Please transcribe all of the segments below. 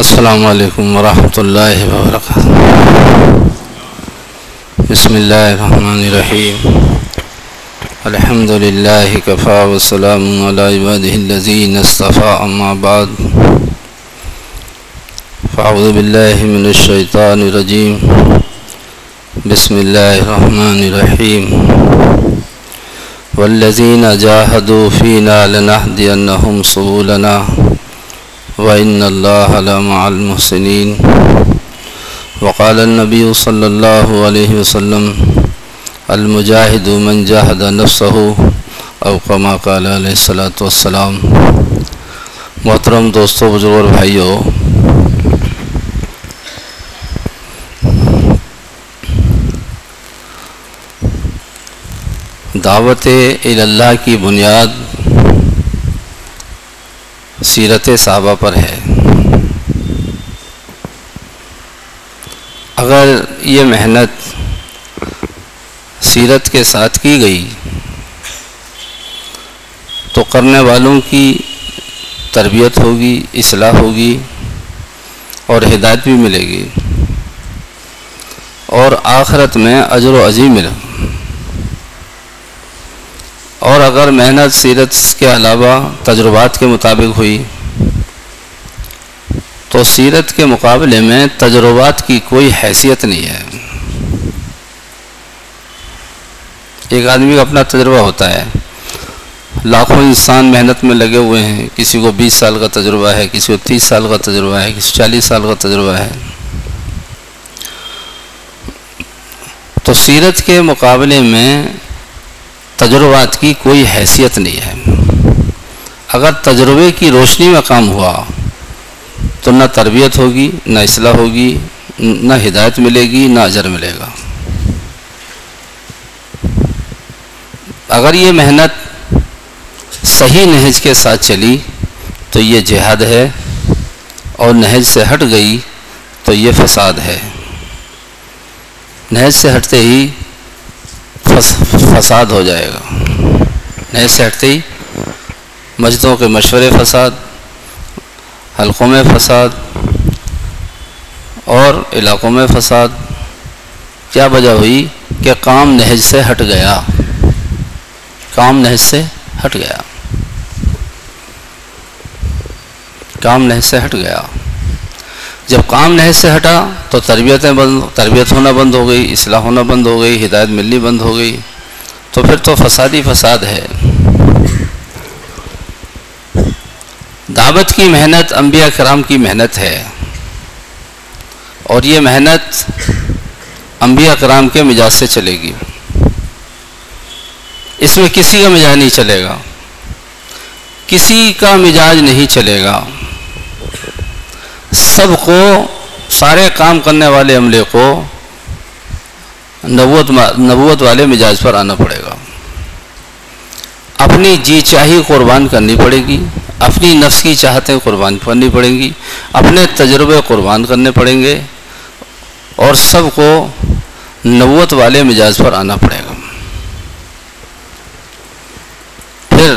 السلام عليكم ورحمة الله وبركاته. بسم الله الرحمن الرحيم. الحمد لله كفى والسلام على عباده الذين اصطفى أما بعد. فأعوذ بالله من الشيطان الرجيم. بسم الله الرحمن الرحيم. والذين جاهدوا فينا لنهدينهم سبلنا. وإن الله لمع المحسنين وقال النبي صلى الله عليه وسلم المجاهد من جاهد نفسه او كما قال عليه الصلاة والسلام محترم دوستو بزرگ اور بھائیو دعوت اللہ کی بنیاد سیرت صحابہ پر ہے۔ اگر یہ محنت سیرت کے ساتھ کی گئی تو کرنے والوں کی تربیت ہوگی، اصلاح ہوگی اور ہدایت بھی ملے گی اور آخرت میں اجر و عظیم ملے اور اگر محنت، سیرت کے علاوہ تجربات کے مطابق ہوئی، تو سیرت کے مقابلے میں تجربات کی کوئی حیثیت نہیں ہے۔ ایک آدمی کا اپنا تجربہ ہوتا ہے۔ لاکھوں انسان محنت میں لگے ہوئے ہیں۔ کسی کو بیس سال کا تجربہ ہے، کسی کو تیس سال کا تجربہ ہے، کسی چالیس سال کا تجربہ ہے۔ تو سیرت کے مقابلے میں تجربات کی کوئی حیثیت نہیں ہے۔ اگر تجربے کی روشنی میں کام ہوا تو نہ تربیت ہوگی، نہ اصلاح ہوگی، نہ ہدایت ملے گی، نہ اجر ملے گا۔ اگر یہ محنت صحیح نہج کے ساتھ چلی تو یہ جہاد ہے اور نہج سے ہٹ گئی تو یہ فساد ہے۔ نہج سے ہٹتے ہی فساد ہو جائے گا۔ نئے سے ہٹتے ہی مسجدوں کے مشورے فساد، حلقوں میں فساد اور علاقوں میں فساد۔ کیا وجہ ہوئی کہ کام نہج سے ہٹ گیا؟ کام نہج سے ہٹ گیا۔ کام نہج سے ہٹ گیا۔ جب کام نہج سے ہٹا تو تربیتیں بند، تربیت ہونا بند ہو گئی، اصلاح ہونا بند ہو گئی، ہدایت ملنی بند ہو گئی، تو پھر تو فسادی فساد ہے۔ دعوت کی محنت، انبیاء کرام کی محنت ہے۔ اور یہ محنت انبیاء کرام کے مزاج سے چلے گی۔ اس میں کسی کا مزاج نہیں چلے گا۔ کسی کا مزاج نہیں چلے گا۔ سب کو سارے کام کرنے والے عملے کو نبوت نبوت والے مزاج پر آنا پڑے گا۔ اپنی جی چاہی قربان کرنی پڑے گی، اپنی نفس کی چاہتیں قربان کرنی پڑیں گی، اپنے تجربے قربان کرنے پڑیں گے اور سب کو نبوت والے مزاج پر آنا پڑے گا پھر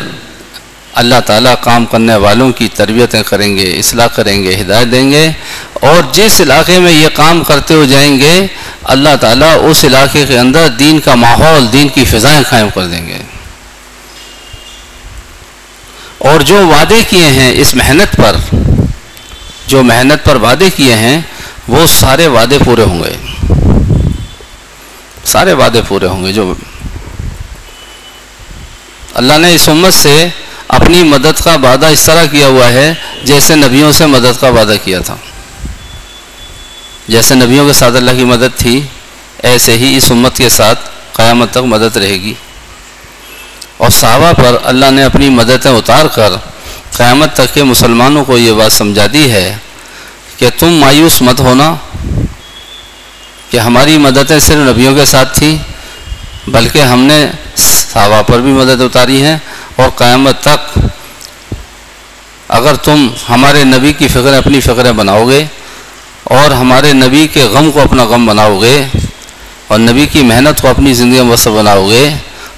اللہ تعالیٰ کام کرنے والوں کی تربیتیں کریں گے، اصلاح کریں گے، ہدایت دیں گے۔ اور جس علاقے میں یہ کام کرتے ہو جائیں گے، اللہ تعالیٰ اس علاقے کے اندر دین کا ماحول، دین کی فضائیں قائم کر دیں گے۔ اور جو وعدے کیے ہیں اس محنت پر، جو محنت پر وعدے کیے ہیں، وہ سارے وعدے پورے ہوں گے۔ سارے وعدے پورے ہوں گے جو اللہ نے اس امت سے اپنی مدد کا وعدہ اس طرح کیا ہوا ہے جیسے نبیوں سے مدد کا وعدہ کیا تھا۔ جیسے نبیوں کے ساتھ اللہ کی مدد تھی، ایسے ہی اس امت کے ساتھ قیامت تک مدد رہے گی۔ اور صحابہ پر اللہ نے اپنی مددیں اتار کر قیامت تک کے مسلمانوں کو یہ بات سمجھا دی ہے کہ تم مایوس مت ہونا کہ ہماری مددیں صرف نبیوں کے ساتھ تھیں بلکہ ہم نے صحابہ پر بھی مدد اتاری ہیں اور قیامت تک اگر تم ہمارے نبی کی فکریں اپنی فکریں بناؤ گے اور ہمارے نبی کے غم کو اپنا غم بناؤ گے اور نبی کی محنت کو اپنی زندگی میں وسط بناؤ گے،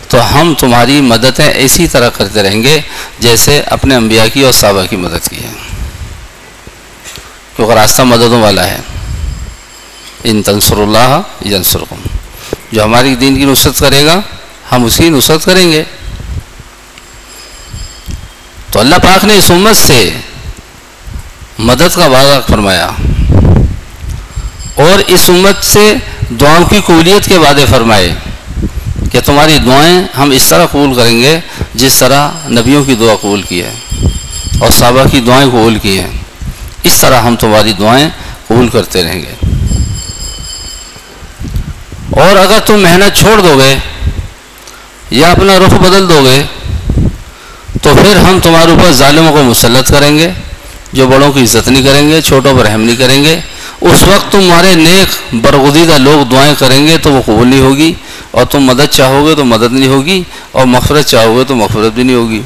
تو ہم تمہاری مددیں اسی طرح کرتے رہیں گے جیسے اپنے انبیاء کی اور صحابہ کی مدد کی ہے۔ کیونکہ راستہ مددوں والا ہے۔ ان تنصر اللہ ینصرکم۔ جو ہماری دین کی نصرت کرے گا، ہم اس کی نصرت کریں گے۔ تو اللہ پاک نے اس امت سے مدد کا وعدہ فرمایا اور اس امت سے دعاؤں کی قبولیت کے وعدے فرمائے کہ تمہاری دعائیں ہم اس طرح قبول کریں گے جس طرح نبیوں کی دعا قبول کی ہے اور صحابہ کی دعائیں قبول کی ہیں۔ اس طرح ہم تمہاری دعائیں قبول کرتے رہیں گے۔ اور اگر تم محنت چھوڑ دو گے یا اپنا رخ بدل دو گے تو پھر ہم تمہارے اوپر ظالموں کو مسلط کریں گے، جو بڑوں کی عزت نہیں کریں گے، چھوٹوں پر رحم نہیں کریں گے۔ اس وقت تمہارے نیک برگزیدہ لوگ دعائیں کریں گے تو وہ قبول نہیں ہوگی، اور تم مدد چاہو گے تو مدد نہیں ہوگی، اور مغفرت چاہو گے تو مغفرت بھی نہیں ہوگی۔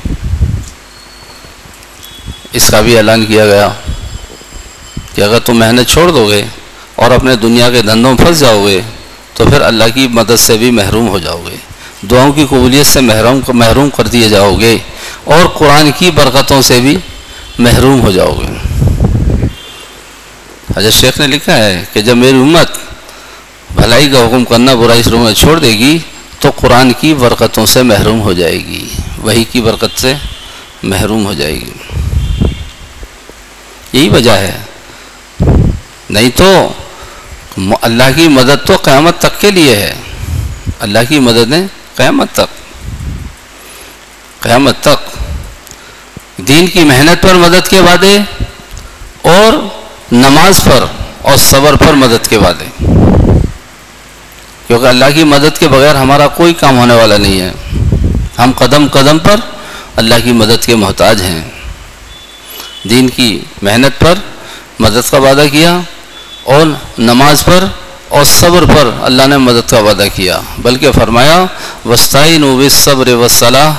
اس کا بھی اعلان کیا گیا کہ اگر تم محنت چھوڑ دو گے اور اپنے دنیا کے دھندوں میں پھنس جاؤ گے، تو پھر اللہ کی مدد سے بھی محروم ہو جاؤ گے۔ دعاؤں کی قبولیت سے محروم محروم کر دیے جاؤ گے۔ اور قرآن کی برکتوں سے بھی محروم ہو جاؤ گے۔ حضرت شیخ نے لکھا ہے کہ جب میری امت بھلائی کا حکم کرنا برائی شروع میں چھوڑ دے گی، تو قرآن کی برکتوں سے محروم ہو جائے گی۔ وہی کی برکت سے محروم ہو جائے گی۔ یہی وجہ ہے۔ نہیں تو اللہ کی مدد تو قیامت تک کے لیے ہے۔ اللہ کی مددیں قیامت تک۔ قیامت تک۔ دین کی محنت پر مدد کے وعدے اور نماز پر اور صبر پر مدد کے وعدے۔ کیونکہ اللہ کی مدد کے بغیر ہمارا کوئی کام ہونے والا نہیں ہے۔ ہم قدم قدم پر اللہ کی مدد کے محتاج ہیں۔ دین کی محنت پر مدد کا وعدہ کیا اور نماز پر اور صبر پر اللہ نے مدد کا وعدہ کیا۔ بلکہ فرمایا وسطین و صبر وصلاح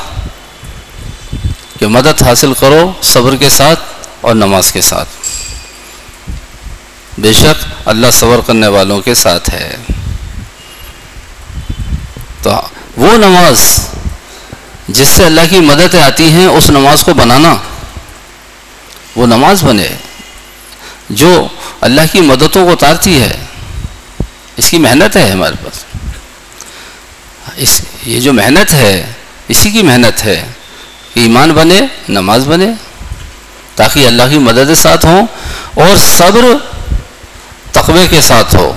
کہ مدد حاصل کرو صبر کے ساتھ اور نماز کے ساتھ۔ بے شک اللہ صبر کرنے والوں کے ساتھ ہے۔ تو وہ نماز جس سے اللہ کی مدد آتی ہیں اس نماز کو بنانا۔ وہ نماز بنے جو اللہ کی مددوں کو اتارتی ہے۔ اس کی محنت ہے ہمارے پاس۔ اس، یہ جو محنت ہے، اسی کی محنت ہے۔ ایمان بنے، نماز بنے، تاکہ اللہ کی مدد ساتھ ہوں اور صبر تقوی کے ساتھ ہو۔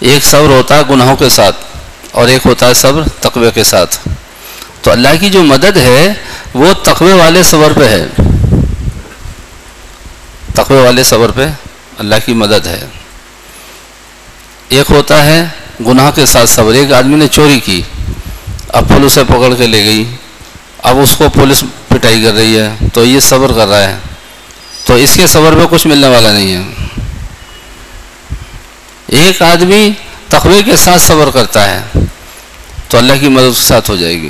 ایک صبر ہوتا ہے گناہوں کے ساتھ اور ایک ہوتا ہے صبر تقوی کے ساتھ۔ تو اللہ کی جو مدد ہے، وہ تقوی والے صبر پہ ہے۔ تقوی والے صبر پہ اللہ کی مدد ہے۔ ایک ہوتا ہے گناہ کے ساتھ صبر۔ ایک آدمی نے چوری کی۔ اب پولیس سے پکڑ کے لے گئی۔ اب اس کو پولیس پٹائی کر رہی ہے۔ تو یہ صبر کر رہا ہے۔ تو اس کے صبر پہ کچھ ملنے والا نہیں ہے۔ ایک آدمی تقوی کے ساتھ صبر کرتا ہے۔ تو اللہ کی مدد کے ساتھ ہو جائے گی۔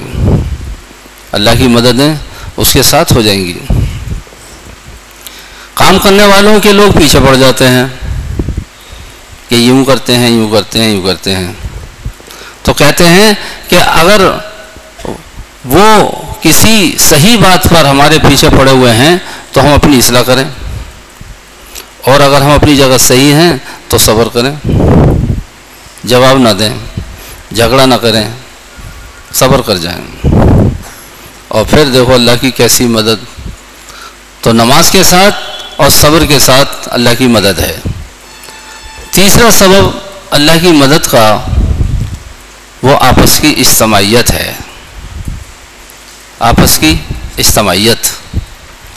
اللہ کی مددیں اس کے ساتھ ہو جائیں گی۔ کام کرنے والوں کے لوگ پیچھے پڑ جاتے ہیں کہ یوں کرتے ہیں، یوں کرتے ہیں، یوں کرتے ہیں۔ تو کہتے ہیں کہ اگر وہ کسی صحیح بات پر ہمارے پیچھے پڑے ہوئے ہیں تو ہم اپنی اصلاح کریں اور اگر ہم اپنی جگہ صحیح ہیں تو صبر کریں، جواب نہ دیں، جھگڑا نہ کریں، صبر کر جائیں۔ اور پھر دیکھو اللہ کی کیسی مدد۔ تو نماز کے ساتھ اور صبر کے ساتھ اللہ کی مدد ہے۔ تیسرا سبب اللہ کی مدد کا وہ آپس کی اجتماعیت ہے۔ آپس کی اجتماعیت۔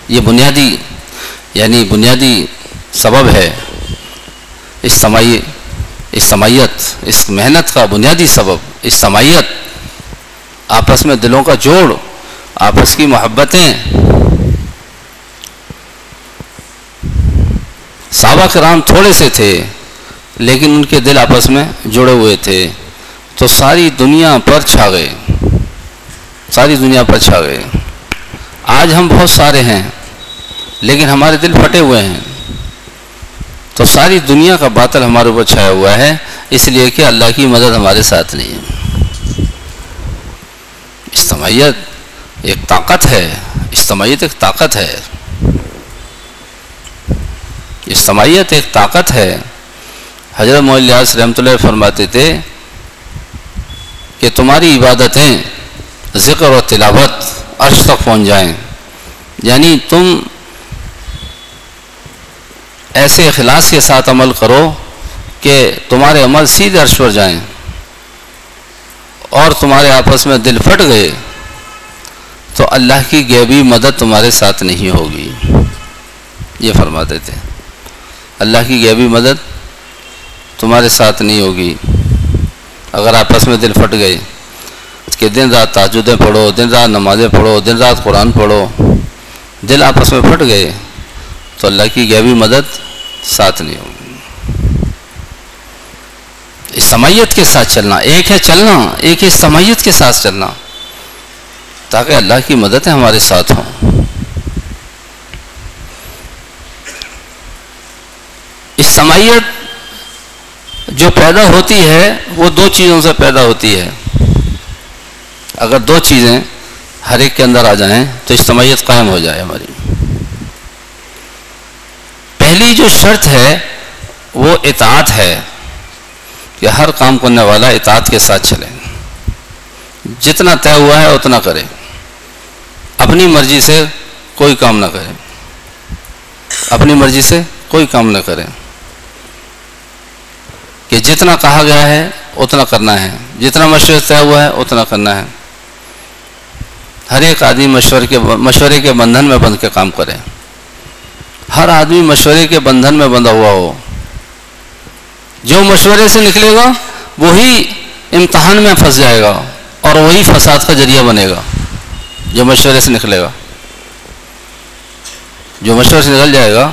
یہ بنیادی یعنی بنیادی سبب ہے۔ اجتماعی، اجتماعیت۔ اس محنت کا بنیادی سبب، اجتماعیت۔ آپس میں دلوں کا جوڑ، آپس کی محبتیں۔ صحابہ کرام تھوڑے سے تھے، لیکن ان کے دل آپس میں جڑے ہوئے تھے۔ تو ساری دنیا پر چھا گئے۔ ساری دنیا پر چھا گئے۔ آج ہم بہت سارے ہیں، لیکن ہمارے دل پھٹے ہوئے ہیں۔ تو ساری دنیا کا باطل ہمارے اوپر چھایا ہوا ہے، اس لیے کہ اللہ کی مدد ہمارے ساتھ نہیں ہے۔ اجتماعیت ایک طاقت ہے، اجتماعیت ایک طاقت ہے۔ اجتماعیت ایک طاقت ہے۔ حضرت محلیاس رحمۃ اللہ فرماتے تھے کہ تمہاری عبادتیں ذکر و تلاوت عرش تک پہنچ جائیں۔ یعنی تم ایسے اخلاص کے ساتھ عمل کرو کہ تمہارے عمل سیدھے عرش پر جائیں اور تمہارے آپس میں دل پھٹ گئے تو اللہ کی غیبی مدد تمہارے ساتھ نہیں ہوگی۔ یہ فرماتے تھے اللہ کی غیبی مدد تمہارے ساتھ نہیں ہوگی۔ اگر آپس میں دل پھٹ گئے کہ دن رات تاجدیں پڑھو، دن رات نمازیں پڑھو، دن رات قرآن پڑھو، دل آپس میں پھٹ گئے، تو اللہ کی غیبی مدد ساتھ نہیں ہوگی۔ سمعیت کے ساتھ چلنا، ایک ہے چلنا، ایک ہے سمعیت کے ساتھ چلنا، تاکہ اللہ کی مدد ہمارے ساتھ ہوں۔ اس سمعیت جو پیدا ہوتی ہے، وہ دو چیزوں سے پیدا ہوتی ہے۔ اگر دو چیزیں ہر ایک کے اندر آ جائیں، تو اجتماعیت قائم ہو جائے ہماری۔ پہلی جو شرط ہے، وہ اطاعت ہے کہ ہر کام کرنے والا اطاعت کے ساتھ چلے۔ جتنا طے ہوا ہے، اتنا کرے۔ اپنی مرضی سے کوئی کام نہ کرے۔ اپنی مرضی سے کوئی کام نہ کرے۔ کہ جتنا کہا گیا ہے، اتنا کرنا ہے۔ جتنا مشورہ طے ہوا ہے، اتنا کرنا ہے۔ ہر ایک آدمی مشورے کے مشورے کے بندھن میں بندھ کے کام کرے۔ ہر آدمی مشورے کے بندھن میں بندھا ہوا ہو۔ جو مشورے سے نکلے گا، وہی امتحان میں پھنس جائے گا اور وہی فساد کا ذریعہ بنے گا۔ جو مشورے سے نکلے گا۔ جو مشورے سے نکل جائے گا،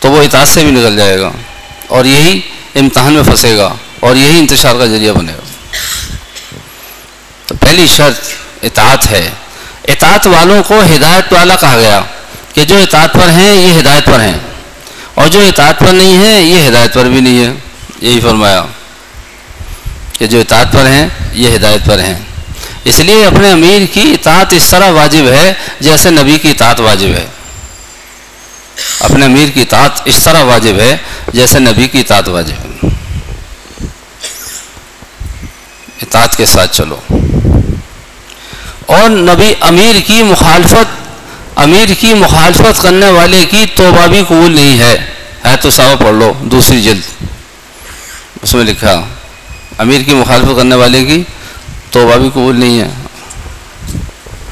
تو وہ اطاعت سے بھی نکل جائے گا۔ اور یہی امتحان میں پھنسے گا اور یہی انتشار کا ذریعہ بنے گا۔ تو پہلی شرط اطاعت ہے۔ اطاعت والوں کو ہدایت والا کہا گیا کہ جو اطاعت پر ہیں، یہ ہدایت پر ہیں۔ اور جو اطاعت پر نہیں ہے یہ ہدایت پر بھی نہیں ہے یہی فرمایا کہ جو اطاعت پر ہیں، یہ ہدایت پر ہیں۔ اس لیے اپنے امیر کی اطاعت اس طرح واجب ہے جیسے نبی کی اطاعت واجب ہے۔ اپنے امیر کی اطاعت اس طرح واجب ہے جیسے نبی کی اطاعت واجب ہے۔ اطاعت کے ساتھ چلو۔ اور نبی امیر کی مخالفت، امیر کی مخالفت کرنے والے کی توبہ بھی قبول نہیں ہے۔ ہے تو سوا پڑھ لو، دوسری جلد۔ اس میں لکھا، امیر کی مخالفت کرنے والے کی توبہ بھی قبول نہیں ہے۔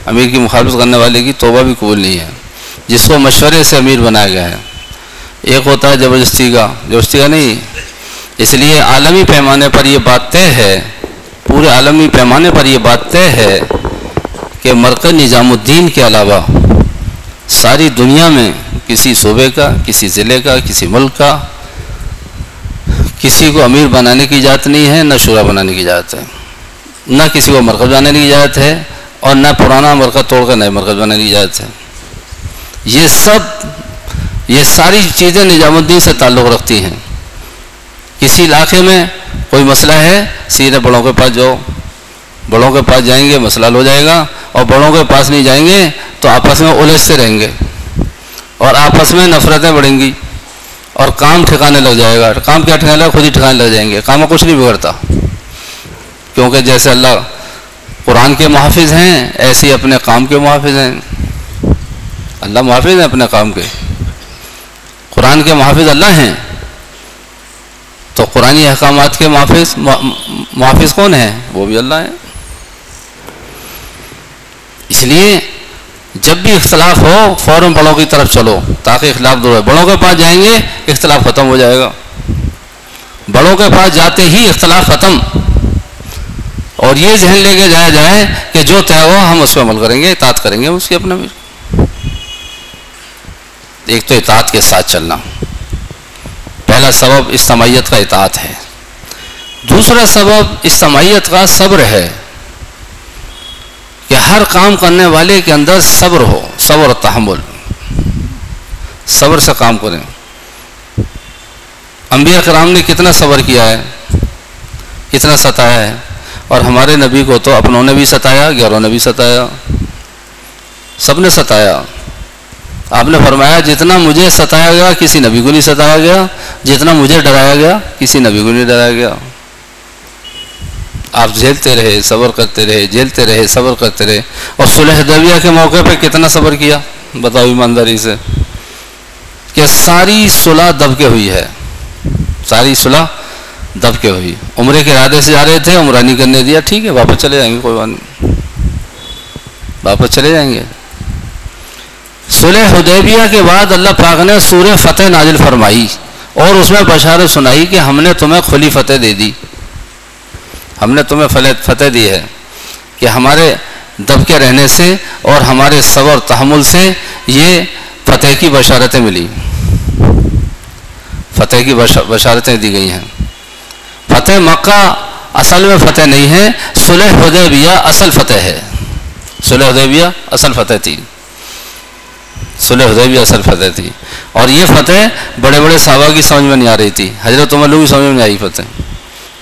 امیر کی مخالفت کرنے والے کی توبہ بھی قبول نہیں ہے۔ جس کو مشورے سے امیر بنایا گیا ہے۔ ایک ہوتا ہے زبردستی کا زبردستی کا نہیں، اس لیے عالمی پیمانے پر یہ بات طے ہے، پورے عالمی پیمانے پر یہ بات طے ہے کہ مرکز نظام الدین کے علاوہ ساری دنیا میں کسی صوبے کا، کسی ضلع کا، کسی ملک کا کسی کو امیر بنانے کی اجازت نہیں ہے، نہ شورا بنانے کی اجازت ہے۔ نہ کسی کو مرکز بنانے کی اجازت ہے اور نہ پرانا مرکز توڑ کر نئے مرکز بنانے کی اجازت ہے۔ یہ سب یہ ساری چیزیں نظام الدین سے تعلق رکھتی ہیں۔ کسی علاقے میں کوئی مسئلہ ہے، سیدھے بڑوں کے پاس جاؤ۔ بڑوں کے پاس جائیں گے، مسئلہ ہو جائے گا۔ اور بڑوں کے پاس نہیں جائیں گے تو آپس میں الجھتے رہیں گے۔ اور آپس میں نفرتیں بڑھیں گی۔ اور کام ٹھکانے لگ جائے گا۔ کام کیا ٹھکانے لگا خود ہی ٹھکانے لگ جائیں گے۔ کام کچھ نہیں بگڑتا۔ کیونکہ جیسے اللہ قرآن کے محافظ ہیں، ایسے ہی اپنے کام کے محافظ ہیں۔ اللہ محافظ ہیں اپنے کام کے۔ قرآن کے محافظ اللہ ہیں۔ تو قرآن احکامات کے محافظ محافظ کون ہیں؟ وہ بھی اللہ ہیں۔ اس لیے جب بھی اختلاف ہو، فوراً بڑوں کی طرف چلو، تاکہ اختلاف دور ہو۔ بڑوں کے پاس جائیں گے، اختلاف ختم ہو جائے گا۔ بڑوں کے پاس جاتے ہی اختلاف ختم۔ اور یہ ذہن لے کے جایا جائے کہ جو طے ہو، ہم اس پہ عمل کریں گے، اطاعت کریں گے اس کی اپنا بھی۔ ایک تو اطاعت کے ساتھ چلنا۔ پہلا سبب اجتماعیت کا اطاعت ہے۔ دوسرا سبب اجتماعیت کا صبر ہے۔ کہ ہر کام کرنے والے کے اندر صبر ہو، صبر و تحمل۔ صبر سے کام کریں۔ انبیاء کرام نے کتنا صبر کیا ہے، کتنا ستایا ہے۔ اور ہمارے نبی کو تو اپنوں نے بھی ستایا گیاروں نے بھی ستایا۔ سب نے ستایا۔ آپ نے فرمایا جتنا مجھے ستایا گیا کسی نبی کو نہیں ستایا گیا، جتنا مجھے ڈرایا گیا کسی نبی کو نہیں ڈرایا گیا۔ آپ جھیلتے رہے، صبر کرتے رہے، جھیلتے رہے، صبر کرتے رہے۔ اور صلح حدیبیہ کے موقع پہ کتنا صبر کیا؟ بتاؤ ایمانداری سے۔ کہ ساری صلح دب کے ہوئی ہے۔ ساری صلح دب کے ہوئی۔ عمرے کے ارادے سے جا رہے تھے عمرہ نہیں کرنے دیا، ٹھیک ہے، واپس چلے جائیں گے، کوئی بات نہیں۔ واپس چلے جائیں گے۔ صلح حدیبیہ کے بعد اللہ پاک نے سورہ فتح نازل فرمائی اور اس میں بشارت سنائی کہ ہم نے تمہیں کھلی فتح دے دی۔ ہم نے تمہیں فتح دی ہے کہ ہمارے دب کے رہنے سے اور ہمارے صبر تحمل سے یہ فتح کی بشارتیں ملی۔ فتح کی بشارتیں دی گئی ہیں۔ فتح مکہ اصل میں فتح نہیں ہے، صلح حدیبیہ اصل فتح ہے۔ صلح حدیبیہ اصل فتح تھی۔ صلح حدیبیہ اصل فتح تھی۔ اور یہ فتح بڑے بڑے صحابہ کی سمجھ میں نہیں آ رہی تھی۔ حضرت عمر کی سمجھ میں نہیں آئی فتح۔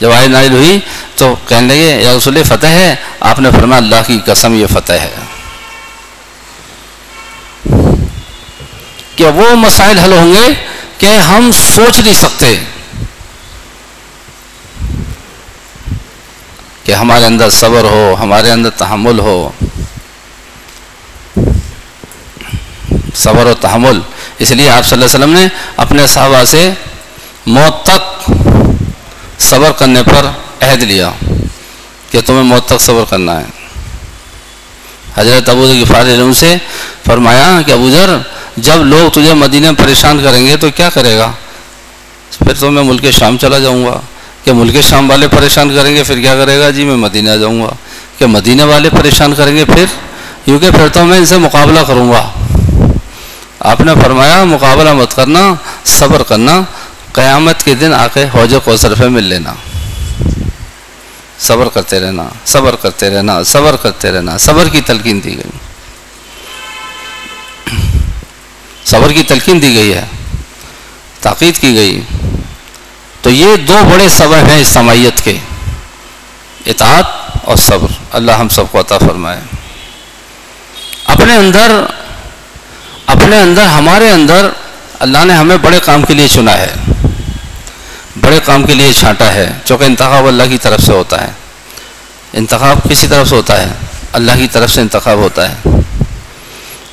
جب آئے نازل ہوئی تو کہنے لگے، یا رسول فتح ہے؟ آپ نے فرمایا، اللہ کی قسم، یہ فتح ہے۔ کہ وہ مسائل حل ہوں گے کہ ہم سوچ نہیں سکتے کہ ہمارے اندر صبر ہو، ہمارے اندر تحمل ہو؟ صبر و تحمل۔ اس لیے آپ صلی اللہ علیہ وسلم نے اپنے صحابہ سے موت تک صبر کرنے پر عہد لیا کہ تمہیں موت تک صبر کرنا ہے۔ حضرت ابو علم سے فرمایا کہ ابو ذر، جب لوگ تجھے مدینہ پریشان کریں گے تو کیا کرے گا؟ پھر تو میں ملک شام چلا جاؤں گا۔ کہ ملک شام والے پریشان کریں گے پھر کیا کرے گا؟ جی میں مدینہ جاؤں گا۔ کہ مدینہ والے پریشان کریں گے پھر؟ کیونکہ پھر تو میں ان سے مقابلہ کروں گا۔ آپ نے فرمایا مقابلہ مت کرنا، صبر کرنا، قیامت کے دن آ کے حوج کو صرفے مل لینا۔ صبر کرتے رہنا، صبر کرتے رہنا، صبر کرتے رہنا، صبر کی تلقین دی گئی۔ صبر کی تلقین دی گئی ہے، تاکید کی گئی۔ تو یہ دو بڑے صبر ہیں اجتماعیت کے، اطاعت اور صبر۔ اللہ ہم سب کو عطا فرمائے۔ اپنے اندر اپنے اندر، ہمارے اندر اللہ نے ہمیں بڑے کام کے لیے چنا ہے۔ بڑے کام کے لیے چھانٹا ہے چونکہ انتخاب اللہ کی طرف سے ہوتا ہے۔ انتخاب کسی طرف سے ہوتا ہے؟ اللہ کی طرف سے انتخاب ہوتا ہے۔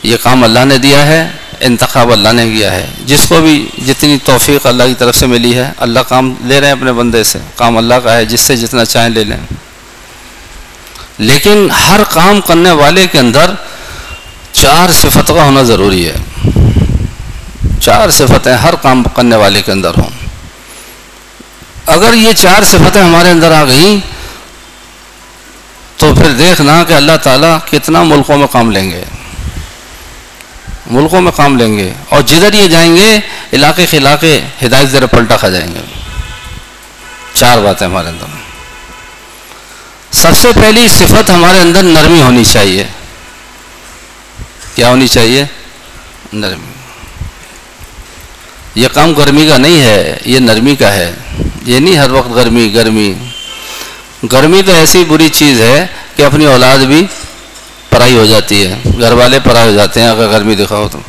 یہ کام اللہ نے دیا ہے، انتخاب اللہ نے کیا ہے۔ جس کو بھی جتنی توفیق اللہ کی طرف سے ملی ہے، اللہ کام لے رہے ہیں اپنے بندے سے۔ کام اللہ کا ہے، جس سے جتنا چاہیں لے لیں۔ لیکن ہر کام کرنے والے کے اندر چار صفت کا ہونا ضروری ہے۔ چار صفتیں ہر کام کرنے والے کے اندر ہوں۔ اگر یہ چار صفتیں ہمارے اندر آ گئیں، تو پھر دیکھنا کہ اللہ تعالیٰ کتنا ملکوں میں کام لیں گے۔ ملکوں میں کام لیں گے۔ اور جدھر یہ جائیں گے، علاقے کے علاقے ہدایت ذرا پلٹا کھا جائیں گے۔ چار باتیں ہمارے اندر۔ سب سے پہلی صفت ہمارے اندر نرمی ہونی چاہیے۔ کیا ہونی چاہیے؟ نرمی یہ کام گرمی کا نہیں ہے، یہ نرمی کا ہے۔ یہ نہیں ہر وقت گرمی گرمی۔ گرمی تو ایسی بری چیز ہے کہ اپنی اولاد بھی پرائی ہو جاتی ہے۔ گھر والے پرائی ہو جاتے ہیں اگر گرمی دکھاؤ تو۔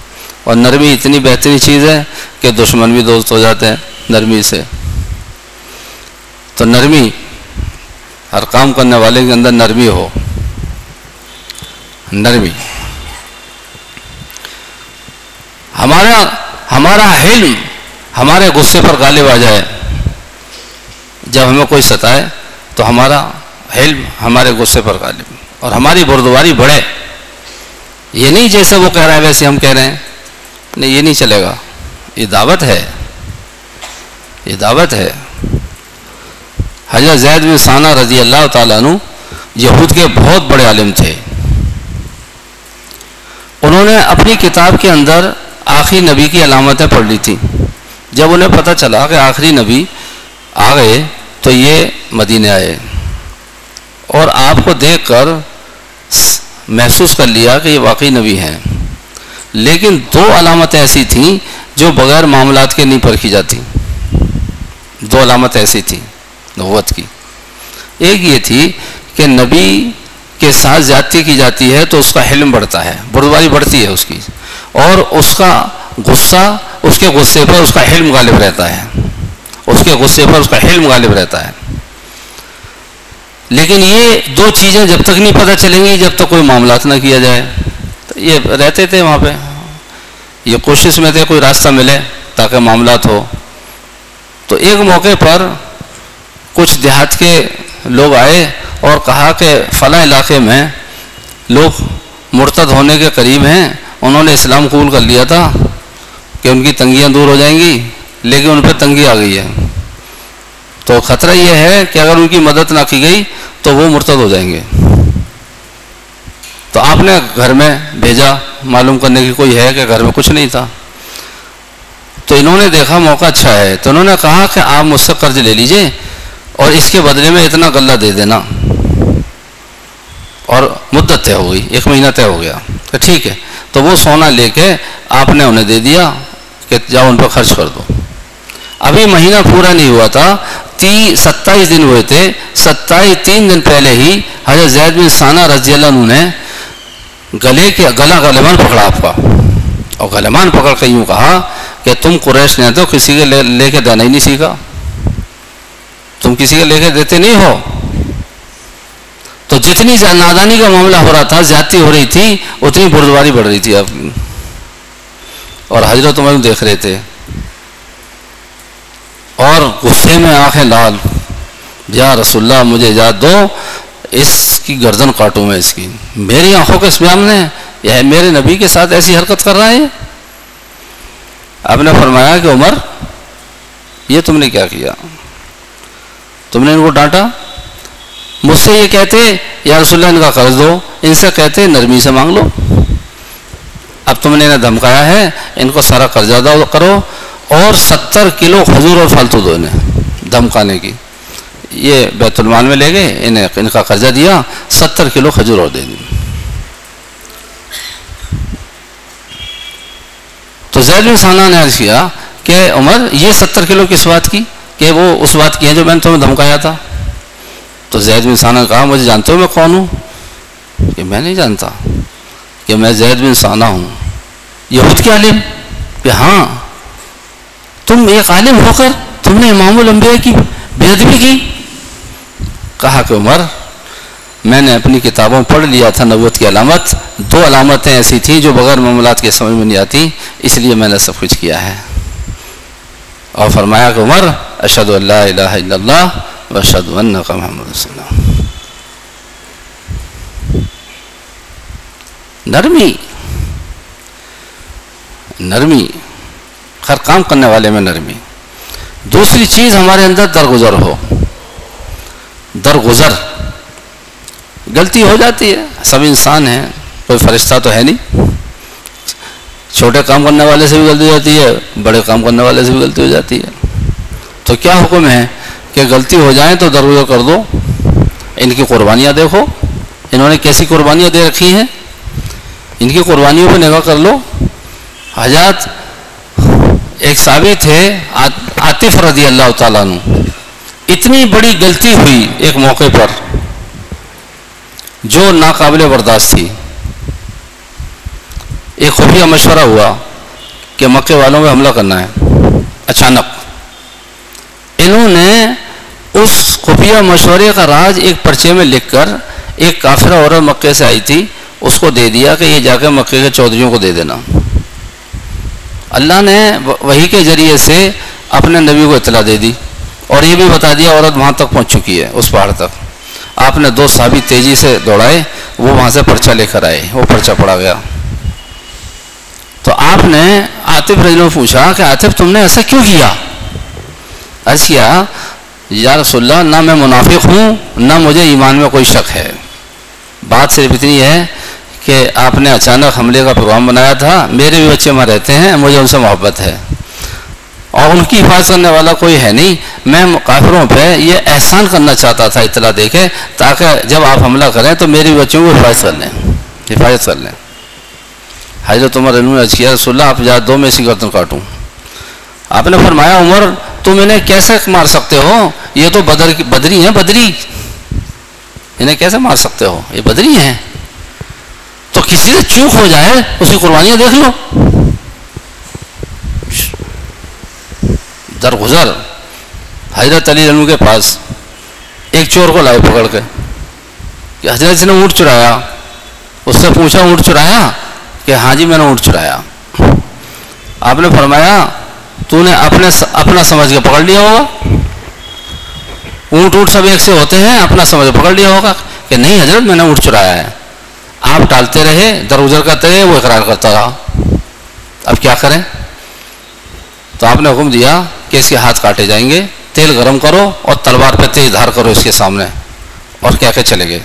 اور نرمی اتنی بہترین چیز ہے کہ دشمن بھی دوست ہو جاتے ہیں نرمی سے۔ تو نرمی، ہر کام کرنے والے کے اندر نرمی ہو۔ نرمی۔ ہمارا ہمارا علم ہمارے غصے پر غالب آ جائے۔ جب ہمیں کوئی ستائے تو ہمارا علم ہمارے غصے پر غالب۔ اور ہماری بردواری بڑھے۔ یہ نہیں جیسے وہ کہہ رہا ہے ویسے ہم کہہ رہے ہیں۔ نہیں، یہ نہیں چلے گا۔ یہ دعوت ہے۔ یہ دعوت ہے۔ حضرت زید بن ثانہ رضی اللہ تعالیٰ عنہ یہود کے بہت بڑے عالم تھے۔ انہوں نے اپنی کتاب کے اندر آخری نبی کی علامتیں پڑھ لی تھیں۔ جب انہیں پتہ چلا کہ آخری نبی آ گئے تو یہ مدینہ آئے۔ اور آپ کو دیکھ کر محسوس کر لیا کہ یہ واقعی نبی ہیں۔ لیکن دو علامتیں ایسی تھیں جو بغیر معاملات کے نہیں پرکھی جاتی۔ دو علامت ایسی تھیں نوت کی۔ ایک یہ تھی کہ نبی کے ساتھ زیادتی کی جاتی ہے تو اس کا حلم بڑھتا ہے بردواری بڑھتی ہے اس کی۔ اور اس کا غصہ، اس کے غصے پر اس کا حلم غالب رہتا ہے۔ اس کے غصے پر اس کا حلم غالب رہتا ہے۔ لیکن یہ دو چیزیں جب تک نہیں پتہ چلیں گی، جب تک کوئی معاملات نہ کیا جائے۔ تو یہ رہتے تھے وہاں پہ۔ یہ کوشش میں تھے کوئی راستہ ملے تاکہ معاملات ہو۔ تو ایک موقع پر کچھ دیہات کے لوگ آئے اور کہا کہ فلاں علاقے میں لوگ مرتد ہونے کے قریب ہیں۔ انہوں نے اسلام قبول کر لیا تھا کہ ان کی تنگیاں دور ہو جائیں گی، لیکن ان پہ تنگی آ گئی ہے۔ تو خطرہ یہ ہے کہ اگر ان کی مدد نہ کی گئی تو وہ مرتد ہو جائیں گے۔ تو آپ نے گھر میں بھیجا، معلوم کرنے کی کوئی ہے کہ گھر میں کچھ نہیں تھا۔ تو انہوں نے دیکھا موقع اچھا ہے، تو انہوں نے کہا کہ آپ مجھ سے قرض لے لیجیے اور اس کے بدلے میں اتنا غلہ دے دینا۔ اور مدت طے ہو گئی، ایک مہینہ طے ہو گیا۔ تو ٹھیک ہے۔ تو وہ سونا لے کے آپ نے انہیں دے دیا کہ جاؤ ان پہ خرچ کر دو۔ ابھی مہینہ پورا نہیں ہوا تھا۔ تی ستائیس دن ہوئے تھے۔ ستائیس تین دن پہلے ہی حضرت زید بن ثانہ رضی اللہ عنہ نے گلے کے گلا گلمان پکڑا آپ کا اور گلمان پکڑ کے یوں کہا کہ تم قریش نے تو کسی کے لے کے دینا ہی نہیں سیکھا۔ تم کسی کے لے کے دیتے نہیں ہو۔ جتنی نادانی کا معاملہ ہو رہا تھا، زیادتی ہو رہی تھی، اتنی بردواری بڑھ رہی تھی آپ کی اور حضرت عمر دیکھ رہے تھے۔ اور غصے میں آنکھیں لال۔ یا رسول اللہ، مجھے یاد دو، اس کی گردن کاٹوں میں اس کی۔ میری آنکھوں کے سامنے یہ میرے نبی کے ساتھ ایسی حرکت کر رہا ہے۔ آپ نے فرمایا کہ عمر، یہ تم نے کیا کیا؟ تم نے ان کو ڈانٹا؟ مجھ سے یہ کہتے، یا رسول اللہ، ان کا قرض دو. ان سے کہتے، نرمی سے مانگ لو. اب تم نے انہیں دھمکایا ہے، ان کو سارا قرضہ دو کرو اور ستر کلو کھجور اور فالتو دو انہیں دھمکانے کی۔ یہ بیت المال میں لے گئے، انہیں ان کا قرضہ دیا، ستر کلو کھجور اور دے دی۔ تو زید بن نے عرض کیا کہ عمر، یہ ستر کلو کس بات کی؟ کہ وہ اس بات کی ہے جو میں نے تمہیں دھمکایا تھا؟ تو زید بن سانا نے کہا ہاں، مجھے جانتے ہو میں کون ہوں؟ کہ میں نہیں جانتا کہ میں زید بن سانا ہوں۔ یہ کے عالم؟ کہ ہاں۔ تم ایک عالم ہو کر تم نے امام الانبیاء کی بے ادبی کی؟ کہا کہ عمر، میں نے اپنی کتابوں پڑھ لیا تھا، نبوت کی علامت۔ دو علامتیں ایسی تھیں جو بغیر معاملات کے سمجھ میں نہیں آتی، اس لیے میں نے سب کچھ کیا ہے۔ اور فرمایا کہ عمر اشد اللہ الہ الا اللہ و اشد کا محمد وسلم نرمی نرمی ہر کام کرنے والے میں نرمی۔ دوسری چیز ہمارے اندر درگزر ہو۔ درگزر، غلطی ہو جاتی ہے۔ سب انسان ہیں، کوئی فرشتہ تو ہے نہیں۔ چھوٹے کام کرنے والے سے بھی غلطی ہو جاتی ہے، بڑے کام کرنے والے سے بھی غلطی ہو جاتی ہے۔ تو کیا حکم ہے؟ کہ غلطی ہو جائیں تو درگزر کر دو۔ ان کی قربانیاں دیکھو۔ انہوں نے کیسی قربانیاں دے رکھی ہیں؟ ان کی قربانیوں پہ نگاہ کر لو۔ حضرت ایک ثابت تھے عاطف رضی اللہ تعالیٰ عنہ۔ اتنی بڑی غلطی ہوئی ایک موقع پر، جو ناقابل برداشت تھی۔ ایک خفیہ مشورہ ہوا کہ مکے والوں میں حملہ کرنا ہے۔ اچانک، انہوں نے اس خفیہ مشورے کا راج ایک پرچے میں لکھ کر ایک کافرہ عورت مکے سے آئی تھی، اس کو دے دیا کہ یہ جا کے مکے کے چودھریوں کو دے دینا۔ اللہ نے وہی کے ذریعے سے اپنے نبی کو اطلاع دے دی اور یہ بھی بتا دیا عورت وہاں تک پہنچ چکی ہے، اس پہاڑ تک۔ آپ نے دو ثابت تیزی سے دوڑائے، وہ وہاں سے پرچہ لے کر آئے، وہ پرچہ پڑا گیا۔ تو آپ نے آتف رجلوں پوچھا کہ آتف تم نے ایسا کیوں کیا؟ عرض کیا یا رسول اللہ، نہ میں منافق ہوں، نہ مجھے ایمان میں کوئی شک ہے۔ بات صرف اتنی ہے کہ آپ نے اچانک حملے کا پروگرام بنایا تھا، میرے بھی بچے وہاں رہتے ہیں، مجھے ان سے محبت ہے۔ اور ان کی حفاظت کرنے والا کوئی ہے نہیں، میں کافروں پہ یہ احسان کرنا چاہتا تھا، اطلاع دے کے، تاکہ جب آپ حملہ کریں تو میرے بچوں کو حفاظت کر لیں۔ حفاظت کر لیں۔ حضرت عمر نے کیا، رسول اللہ، آپ جا دو، میں اسی گردن کاٹوں۔ آپ نے فرمایا، عمر تم انہیں کیسے مار سکتے ہو؟ یہ تو بدر بدری ہیں، بدری۔ انہیں کیسے مار سکتے ہو؟ یہ بدری ہیں۔ تو کسی سے چوک ہو جائے، اس کی قربانیاں دیکھ لو۔ درگزر۔ حضرت علی عنہ کے پاس ایک چور کو لائے پکڑ کے۔ کہ حضرت نے اونٹ چرایا۔ اس سے پوچھا، اونٹ چرایا؟ کہ ہاں جی میں نے اونٹ چرایا۔ آپ نے فرمایا تو نے اپنے اپنا سمجھ کے پکڑ لیا ہوگا اونٹ اونٹ سب ایک سے ہوتے ہیں اپنا سمجھ پکڑ لیا ہوگا کہ نہیں حضرت میں نے اونٹ چرایا ہے آپ ٹالتے رہے در کرتے رہے وہ اقرار کرتا رہا اب کیا کریں تو آپ نے حکم دیا کہ اس کے ہاتھ کاٹے جائیں گے تیل گرم کرو اور تلوار پہ تیز دھار کرو اس کے سامنے اور کیا کہ چلے گئے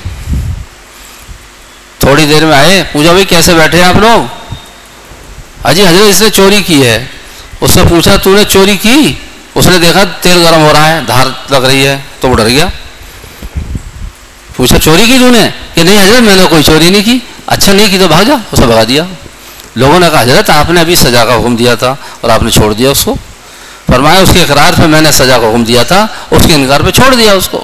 تھوڑی دیر میں آئے پوچھا بھائی کیسے بیٹھے آپ لوگ اجی حضرت اس نے چوری کی ہے اس سے پوچھا، تو نے چوری کی؟ اس نے دیکھا، تیل گرم ہو رہا ہے، دھار لگ رہی ہے، تو وہ ڈر گیا۔ پوچھا، چوری کی تو نے؟ کہ نہیں حضرت، میں نے کوئی چوری نہیں کی۔ اچھا نہیں کی تو بھاگ جا۔ اسے بھگا دیا۔ لوگوں نے کہا، حضرت، آپ نے ابھی سزا کا حکم دیا تھا اور آپ نے چھوڑ دیا اس کو۔ فرمایا، اس کے اقرار پہ میں نے سزا کا حکم دیا تھا، اس کے انکار پہ چھوڑ دیا اس کو۔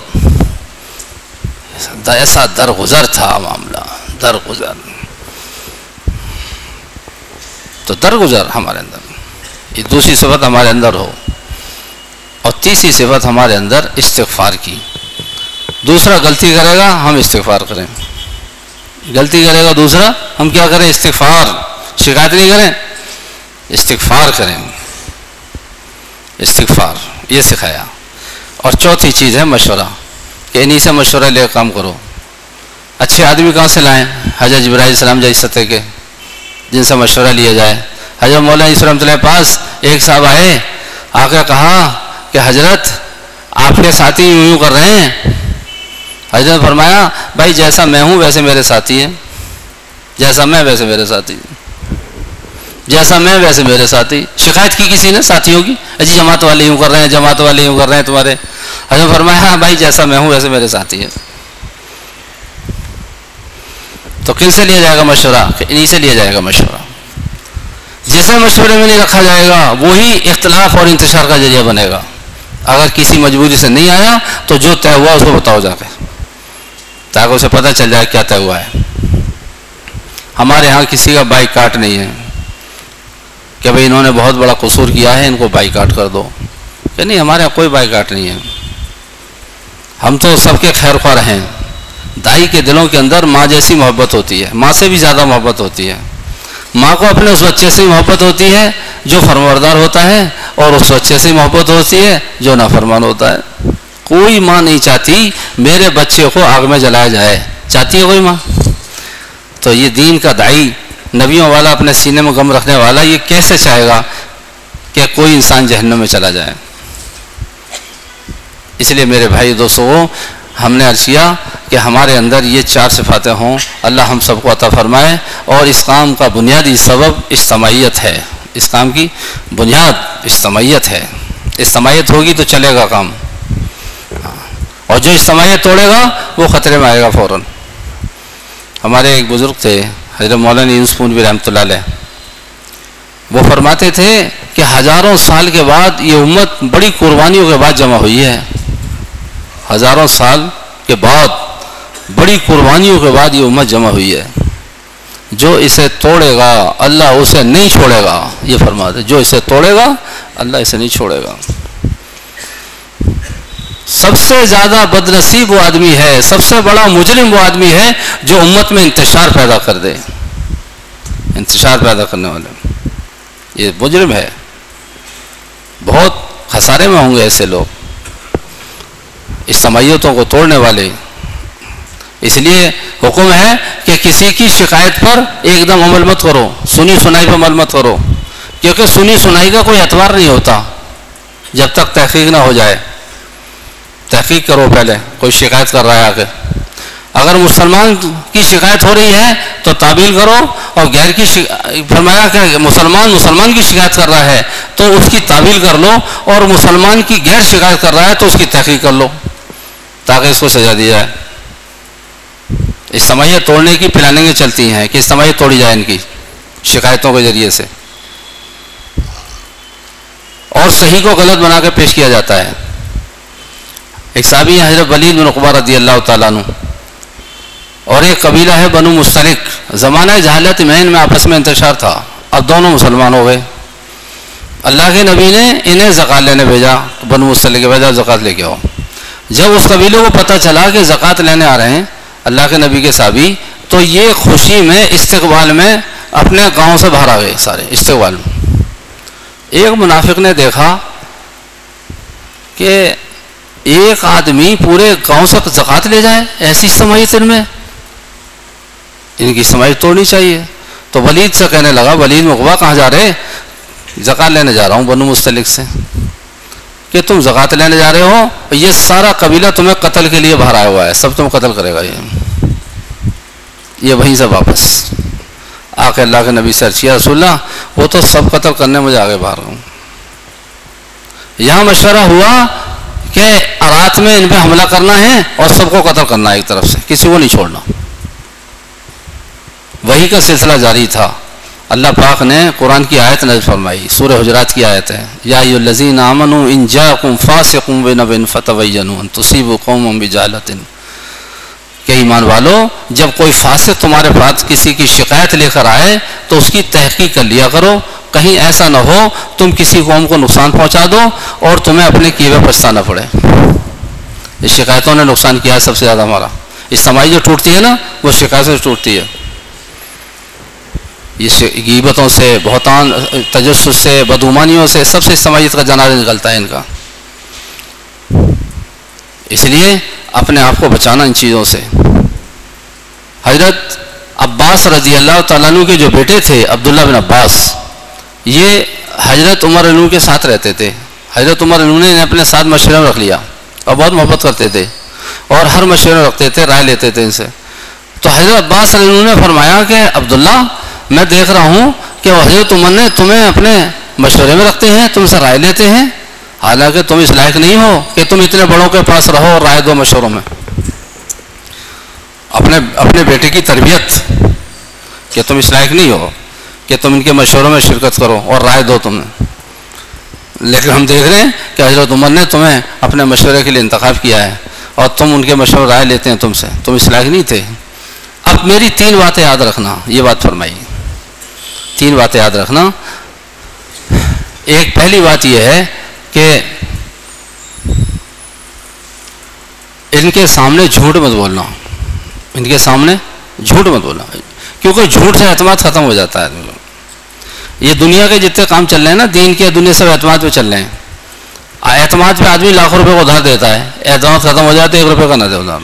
ایسا درگزر تھا معاملہ، درگزر۔ تو درگزر ہمارے اندر۔ یہ دوسری صفت ہمارے اندر ہو۔ اور تیسری صفت ہمارے اندر استغفار کی۔ دوسرا غلطی کرے گا، ہم استغفار کریں۔ غلطی کرے گا دوسرا، ہم کیا کریں؟ استغفار۔ شکایت نہیں کریں، استغفار کریں۔ استغفار، یہ سکھایا۔ اور چوتھی چیز ہے مشورہ۔ کہ انہیں سے مشورہ لے کام کرو۔ اچھے آدمی کہاں سے لائیں؟ حضرت ابراہیم السلام جی سطح کے، جن سے مشورہ لیا جائے۔ حضرت مولانا علیہ اللہ پاس ایک صاحب آئے آ کر کہا کہ حضرت، آپ کے ساتھی یوں یوں کر رہے ہیں۔ حضرت فرمایا، بھائی جیسا میں ہوں ویسے میرے ساتھی ہیں۔ جیسا میں ویسے میرے ساتھی جیسا میں ویسے میرے ساتھی۔ شکایت کی کسی نے ساتھیوں کی؟ اجی جماعت والے یوں کر رہے ہیں، جماعت والے یوں کر رہے ہیں تمہارے۔ حضرت فرمایا، بھائی جیسا میں ہوں ویسے میرے ساتھی ہیں۔ تو کن سے لیا جائے گا مشورہ؟ انہیں سے لیا جائے گا مشورہ؟ جیسے مشورے میں نہیں رکھا جائے گا، وہی اختلاف اور انتشار کا ذریعہ بنے گا۔ اگر کسی مجبوری سے نہیں آیا، تو جو طے ہوا، اس کو بتاؤ جا کے۔ تاکہ اسے پتہ چل جائے کیا طے ہوا ہے۔ ہمارے ہاں کسی کا بائک کاٹ نہیں ہے۔ کہ بھائی انہوں نے بہت بڑا قصور کیا ہے، ان کو بائی کاٹ کر دو۔ کہ نہیں، ہمارے یہاں کوئی بائی کاٹ نہیں ہے۔ ہم تو سب کے خیر خواہ ہیں دائی کے دلوں کے اندر ماں جیسی محبت ہوتی ہے۔ ماں سے بھی زیادہ محبت ہوتی ہے۔ ماں کو اپنے اس بچے سے محبت ہوتی ہے جو فرمردار ہوتا ہے اور اس بچے سے محبت ہوتی ہے جو نافرمان ہوتا ہے۔ کوئی ماں نہیں چاہتی میرے بچے کو آگ میں جلایا جائے۔ چاہتی ہے کوئی ماں؟ تو یہ دین کا دائی نبیوں والا اپنے سینے میں غم رکھنے والا یہ کیسے چاہے گا کہ کوئی انسان جہنم میں چلا جائے؟ اس لیے میرے بھائی دوستوں ہم نے عرض کیا کہ ہمارے اندر یہ چار صفاتیں ہوں۔ اللہ ہم سب کو عطا فرمائے اور اس کام کا بنیادی سبب اجتماعیت ہے۔ اس کام کی بنیاد اجتماعیت ہے۔ اجتماعیت ہوگی تو چلے گا کام۔ اور جو اجتماعیت توڑے گا، وہ خطرے میں آئے گا فوراً۔ ہمارے ایک بزرگ تھے، حضرت مولانا یوسفون بھی رحمۃ اللہ علیہ۔ وہ فرماتے تھے کہ ہزاروں سال کے بعد یہ امت بڑی قربانیوں کے بعد جمع ہوئی ہے۔ ہزاروں سال کے بعد بڑی قربانیوں کے بعد یہ امت جمع ہوئی ہے۔ جو اسے توڑے گا، اللہ اسے نہیں چھوڑے گا۔ یہ فرماتے جو اسے توڑے گا، اللہ اسے نہیں چھوڑے گا۔ سب سے زیادہ بد نصیب وہ آدمی ہے، سب سے بڑا مجرم وہ آدمی ہے جو امت میں انتشار پیدا کر دے۔ انتشار پیدا کرنے والے۔ یہ مجرم ہے۔ بہت خسارے میں ہوں گے ایسے لوگ۔ اس کو توڑنے والے۔ اس لیے حکم ہے کہ کسی کی شکایت پر ایک دم عمل مت کرو، سنی سنائی پر عمل مت کرو۔ کیونکہ سنی سنائی کا کوئی اعتبار نہیں ہوتا جب تک تحقیق نہ ہو جائے۔ تحقیق کرو پہلے، کوئی شکایت کر رہا ہے آگے۔ اگر مسلمان کی شکایت ہو رہی ہے تو تعبیل کرو اور غیر کی فرمایا کہ مسلمان مسلمان کی شکایت کر رہا ہے تو اس کی تعبیل کر لو اور مسلمان کی غیر شکایت کر رہا ہے تو اس کی تحقیق کر لو۔ تاکہ اس کو سجا دیا جائے۔ اجتماعیت توڑنے کی پلاننگیں چلتی ہیں کہ اجتماعیت توڑی جائے ان کی شکایتوں کے ذریعے سے۔ اور صحیح کو غلط بنا کے پیش کیا جاتا ہے۔ ایک صحابی حضرت ولید بن اقبا رضی اللہ تعالیٰ عنہ۔ اور ایک قبیلہ ہے بنو مستلق۔ زمانہ جہالت میں ان میں آپس میں انتشار تھا۔ اب دونوں مسلمان ہو گئے۔ اللہ کے نبی نے انہیں زکوٰۃ لینے بھیجا۔ بنو مستلق کے بھیجا زکوٰۃ لے کے آؤ۔ جب اس قبیلے کو پتہ چلا کہ زکوٰۃ لینے آ رہے ہیں، اللہ کے نبی کے سابی تو یہ خوشی میں استقبال میں اپنے گاؤں سے باہر آ گئے سارے، استقبال میں۔ ایک منافق نے دیکھا کہ ایک آدمی پورے گاؤں سے زکوٰۃ لے جائے ایسی سماعت ان میں۔ ان کی سماعت توڑنی چاہیے۔ تو ولید سے کہنے لگا، ولید مقبا کہاں جا رہے؟ زکوٰۃ لینے جا رہا ہوں، بنو مستلق سے۔ کہ تم زکوٰۃ لینے جا رہے ہو، یہ سارا قبیلہ تمہیں قتل کے لیے باہر آیا ہوا ہے، سب تم قتل کرے گا یہ۔ یہ وہیں سے واپس۔ آ کے اللہ کے نبی سے ارچیا رسول اللہ، وہ تو سب قتل کرنے مجھے آگے باہر ہوں۔ یہاں مشورہ ہوا کہ رات میں ان پہ حملہ کرنا ہے اور سب کو قتل کرنا ہے ایک طرف سے، کسی کو نہیں چھوڑنا۔ وہی کا سلسلہ جاری تھا۔ اللہ پاک نے قرآن کی آیت نظر فرمائی، سورہ حجرات کی آیت ہے۔ یا الذین آمنوا ان جاءکم فاسقون بنبن فتبینوا ان تصیبوا قوما کہ ایمان والو، جب کوئی فاسق تمہارے پاس کسی کی شکایت لے کر آئے، تو اس کی تحقیق کر لیا کرو۔ کہیں ایسا نہ ہو، تم کسی قوم کو نقصان پہنچا دو اور تمہیں اپنے کیے ہوئے پچھتانا پڑے۔ اس شکایتوں نے نقصان کیا ہے سب سے زیادہ ہمارا۔ اجتماعی جو ٹوٹتی ہے نا، وہ شکایت سے ٹوٹتی ہے۔ یہ غیبتوں سے، بہتان، تجسس سے بدعمانیوں سے سب سے اجتماعیت کا جنازہ نکلتا ہے ان کا۔ اس لیے اپنے آپ کو بچانا ان چیزوں سے۔ حضرت عباس رضی اللہ تعالیٰ عنہ کے جو بیٹے تھے، عبداللہ بن عباس، یہ حضرت عمر عنو کے ساتھ رہتے تھے۔ حضرت عمر عنو نے اپنے ساتھ مشورہ رکھ لیا اور بہت محبت کرتے تھے اور ہر مشورہ رکھتے تھے، رائے لیتے تھے ان سے۔ تو حضرت عباس عنو نے فرمایا کہ عبداللہ میں دیکھ رہا ہوں کہ وہ حضرت عمر نے تمہیں اپنے مشورے میں رکھتے ہیں، تم سے رائے لیتے ہیں۔ حالانکہ تم اس لائق نہیں ہو کہ تم اتنے بڑوں کے پاس رہو اور رائے دو مشوروں میں۔ اپنے اپنے بیٹے کی تربیت، کہ تم اس لائق نہیں ہو کہ تم ان کے مشوروں میں شرکت کرو اور رائے دو تمہیں لیکن ہم دیکھ رہے ہیں کہ حضرت عمر نے تمہیں اپنے مشورے کے لیے انتخاب کیا ہے اور تم ان کے مشورے رائے لیتے ہیں تم سے۔ تم اس لائق نہیں تھے۔ اب میری تین باتیں یاد رکھنا، یہ بات فرمائی تین باتیں یاد رکھنا۔ ایک پہلی بات یہ ہے کہ ان کے سامنے جھوٹ مت بولنا۔ ان کے سامنے جھوٹ مت بولنا۔ کیونکہ جھوٹ سے اعتماد ختم ہو جاتا ہے۔ یہ دنیا کے جتنے کام چل رہے ہیں نا، دین کے دنیا سب اعتماد پہ چل رہے ہیں۔ اعتماد پہ آدمی لاکھوں روپے کو ادھار دیتا ہے۔ اعتماد ختم ہو جاتا ہے، ایک روپے کا نہ دے۔ ادھار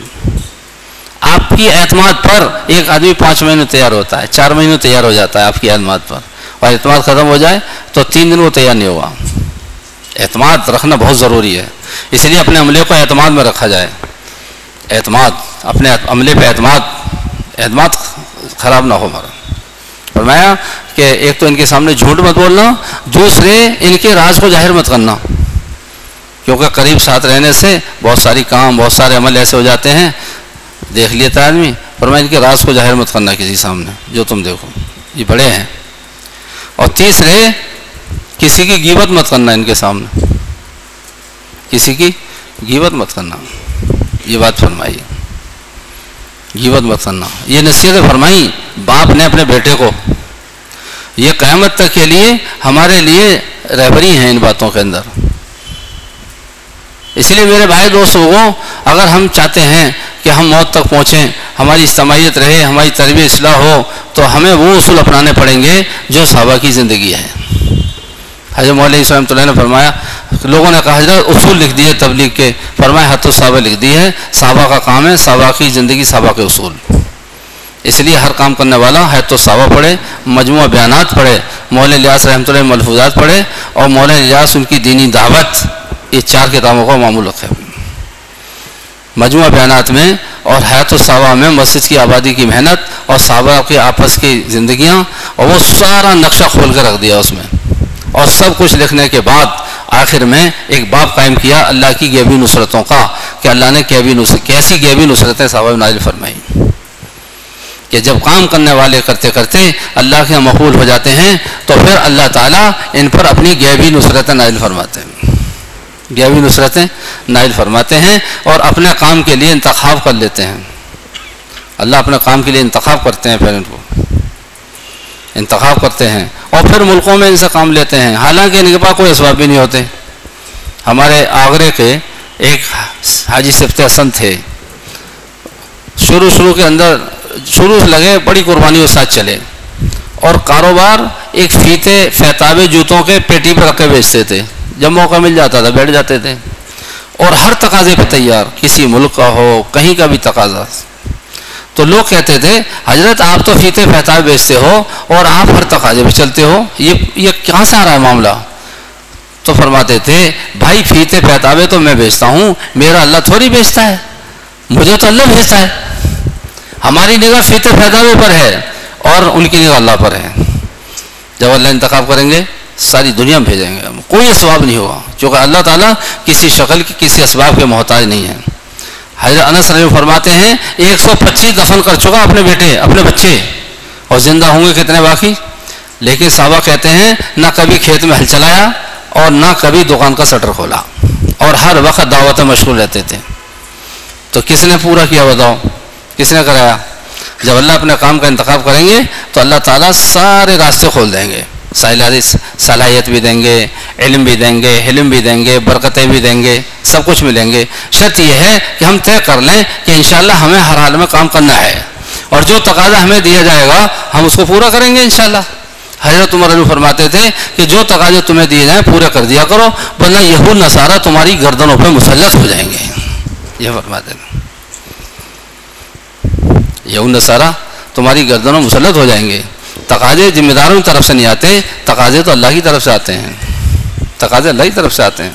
آپ کی اعتماد پر ایک آدمی پانچ مہینے تیار ہوتا ہے، چار مہینے تیار ہو جاتا ہے آپ کی اعتماد پر۔ اور اعتماد ختم ہو جائے تو تین دن وہ تیار نہیں ہوگا۔ اعتماد رکھنا بہت ضروری ہے۔ اس لیے اپنے عملے کو اعتماد میں رکھا جائے۔ اعتماد، اپنے عملے پہ اعتماد اعتماد خراب نہ ہو ہمارا۔ فرمایا کہ ایک تو ان کے سامنے جھوٹ مت بولنا، دوسرے ان کے راز کو ظاہر مت کرنا۔ کیونکہ قریب ساتھ رہنے سے بہت ساری کام، بہت سارے عمل ایسے ہو جاتے ہیں دیکھ لیتا آدمی۔ فرمایا ان کے راز کو ظاہر مت کرنا کسی سامنے، جو تم دیکھو۔ یہ بڑے ہیں۔ اور تیسرے، کسی کی گیبت مت کرنا ان کے سامنے۔ کسی کی گیبت مت کرنا۔ یہ بات فرمائی۔ گیبت مت کرنا۔ یہ نصیحت فرمائی باپ نے اپنے بیٹے کو۔ یہ قیامت تک کے لیے ہمارے لیے رہبری ہیں ان باتوں کے اندر۔ اس لیے میرے بھائی دوست لوگوں اگر ہم چاہتے ہیں کہ ہم موت تک پہنچیں، ہماری اجتماعیت رہے، ہماری تربیت اصلاح ہو، تو ہمیں وہ اصول اپنانے پڑیں گے جو صحابہ کی زندگی ہے۔ حضرت مولوی صحمۃ اللہ نے فرمایا، لوگوں نے کہا، حضرت اصول لکھ دیے تبلیغ کے، فرمایا حت صحابہ لکھ دی ہے، صحابہ کا کام ہے صحابہ کی زندگی، صحابہ کے اصول۔ اس لیے ہر کام کرنے والا ہے تو صحابہ پڑھے، مجموعہ بیانات پڑھے مول الیاس رحمۃ اللہ ملفوظات پڑھے اور مول الیاس ان کی دینی دعوت، یہ چار کتابوں کا معمول رکھے۔ مجموعہ بیانات میں اور حیات الصحابہ میں مسجد کی آبادی کی محنت اور صحابہ کے آپس کی زندگیاں اور وہ سارا نقشہ کھول کے رکھ دیا اس میں۔ اور سب کچھ لکھنے کے بعد آخر میں ایک باب قائم کیا اللہ کی گیبی نصرتوں کا کہ اللہ نے کیبی نصرت کیسی گیبی نصرتیں صحابہ نازل فرمائی کہ جب کام کرنے والے کرتے کرتے اللہ کے مقبول ہو جاتے ہیں تو پھر اللہ تعالیٰ ان پر اپنی گیبی نصرتیں نازل فرماتے ہیں۔ گیبی نصرتیں نازل فرماتے ہیں اور اپنے کام کے لیے انتخاب کر لیتے ہیں۔ اللہ اپنے کام کے لیے انتخاب کرتے ہیں پھر ان کو۔ انتخاب کرتے ہیں اور پھر ملکوں میں ان سے کام لیتے ہیں۔ حالانکہ ان کے پاس کوئی اسباب بھی نہیں ہوتے۔ ہمارے آگرے کے ایک حاجی صفت حسن تھے۔ شروع شروع کے اندر شروع سے لگے بڑی قربانی کے ساتھ چلے۔ اور کاروبار ایک فیتے فیتابے جوتوں کے پیٹی پر رکھ کے بیچتے تھے۔ جب موقع مل جاتا تھا، بیٹھ جاتے تھے۔ اور ہر تقاضے پہ تیار، کسی ملک کا ہو، کہیں کا بھی تقاضا۔ تو لوگ کہتے تھے، حضرت آپ تو فیتے فیتابے بیچتے ہو اور آپ ہر تقاضے پہ چلتے ہو۔ یہ یہ کہاں سے آ رہا ہے معاملہ؟ تو فرماتے تھے، بھائی فیتے فیتابے تو میں بیچتا ہوں، میرا اللہ تھوڑی بیچتا ہے۔ مجھے تو اللہ بھیجتا ہے۔ ہماری نگاہ فیتے فیتابے پر ہے اور ان کی نگاہ اللہ پر ہے۔ جب اللہ انتخاب کریں گے ساری دنیا میں بھیجیں گے۔ کوئی اسباب نہیں ہوگا چونکہ اللہ تعالیٰ کسی شکل کی کسی اسباب کے محتاج نہیں ہے حضرت انس رحم فرماتے ہیں، ایک سو پچیس دفن کر چکا اپنے بیٹے، اپنے بچے، اور زندہ ہوں گے کتنے باقی؟ لیکن صحابہ کہتے ہیں، نہ کبھی کھیت میں ہل چلایا اور نہ کبھی دکان کا سٹر کھولا۔ اور ہر وقت دعوتیں مشغول رہتے تھے۔ تو کس نے پورا کیا بتاؤ؟ کس نے کرایا؟ جب اللہ اپنے کام کا انتخاب کریں گے، تو اللہ تعالیٰ سارے راستے کھول دیں گے۔ صلاحیت بھی دیں گے، علم بھی دیں گے علم بھی دیں گے، برکتیں بھی دیں گے، سب کچھ ملیں گے۔ شرط یہ ہے کہ ہم طے کر لیں کہ انشاءاللہ ہمیں ہر حال میں کام کرنا ہے۔ اور جو تقاضا ہمیں دیا جائے گا، ہم اس کو پورا کریں گے انشاءاللہ۔ حضرت عمر علی فرماتے تھے کہ جو تقاضے تمہیں دیے جائیں پورے کر دیا کرو، ورنہ یہ نصارہ تمہاری گردنوں پہ مسلط ہو جائیں گے۔ یہ فرماتے ہیں یہ نصارہ تمہاری گردنوں مسلط ہو جائیں گے۔ تقاضے ذمہ داروں کی طرف سے نہیں آتے، تقاضے تو اللہ کی طرف سے آتے ہیں۔ تقاضے اللہ کی طرف سے آتے ہیں۔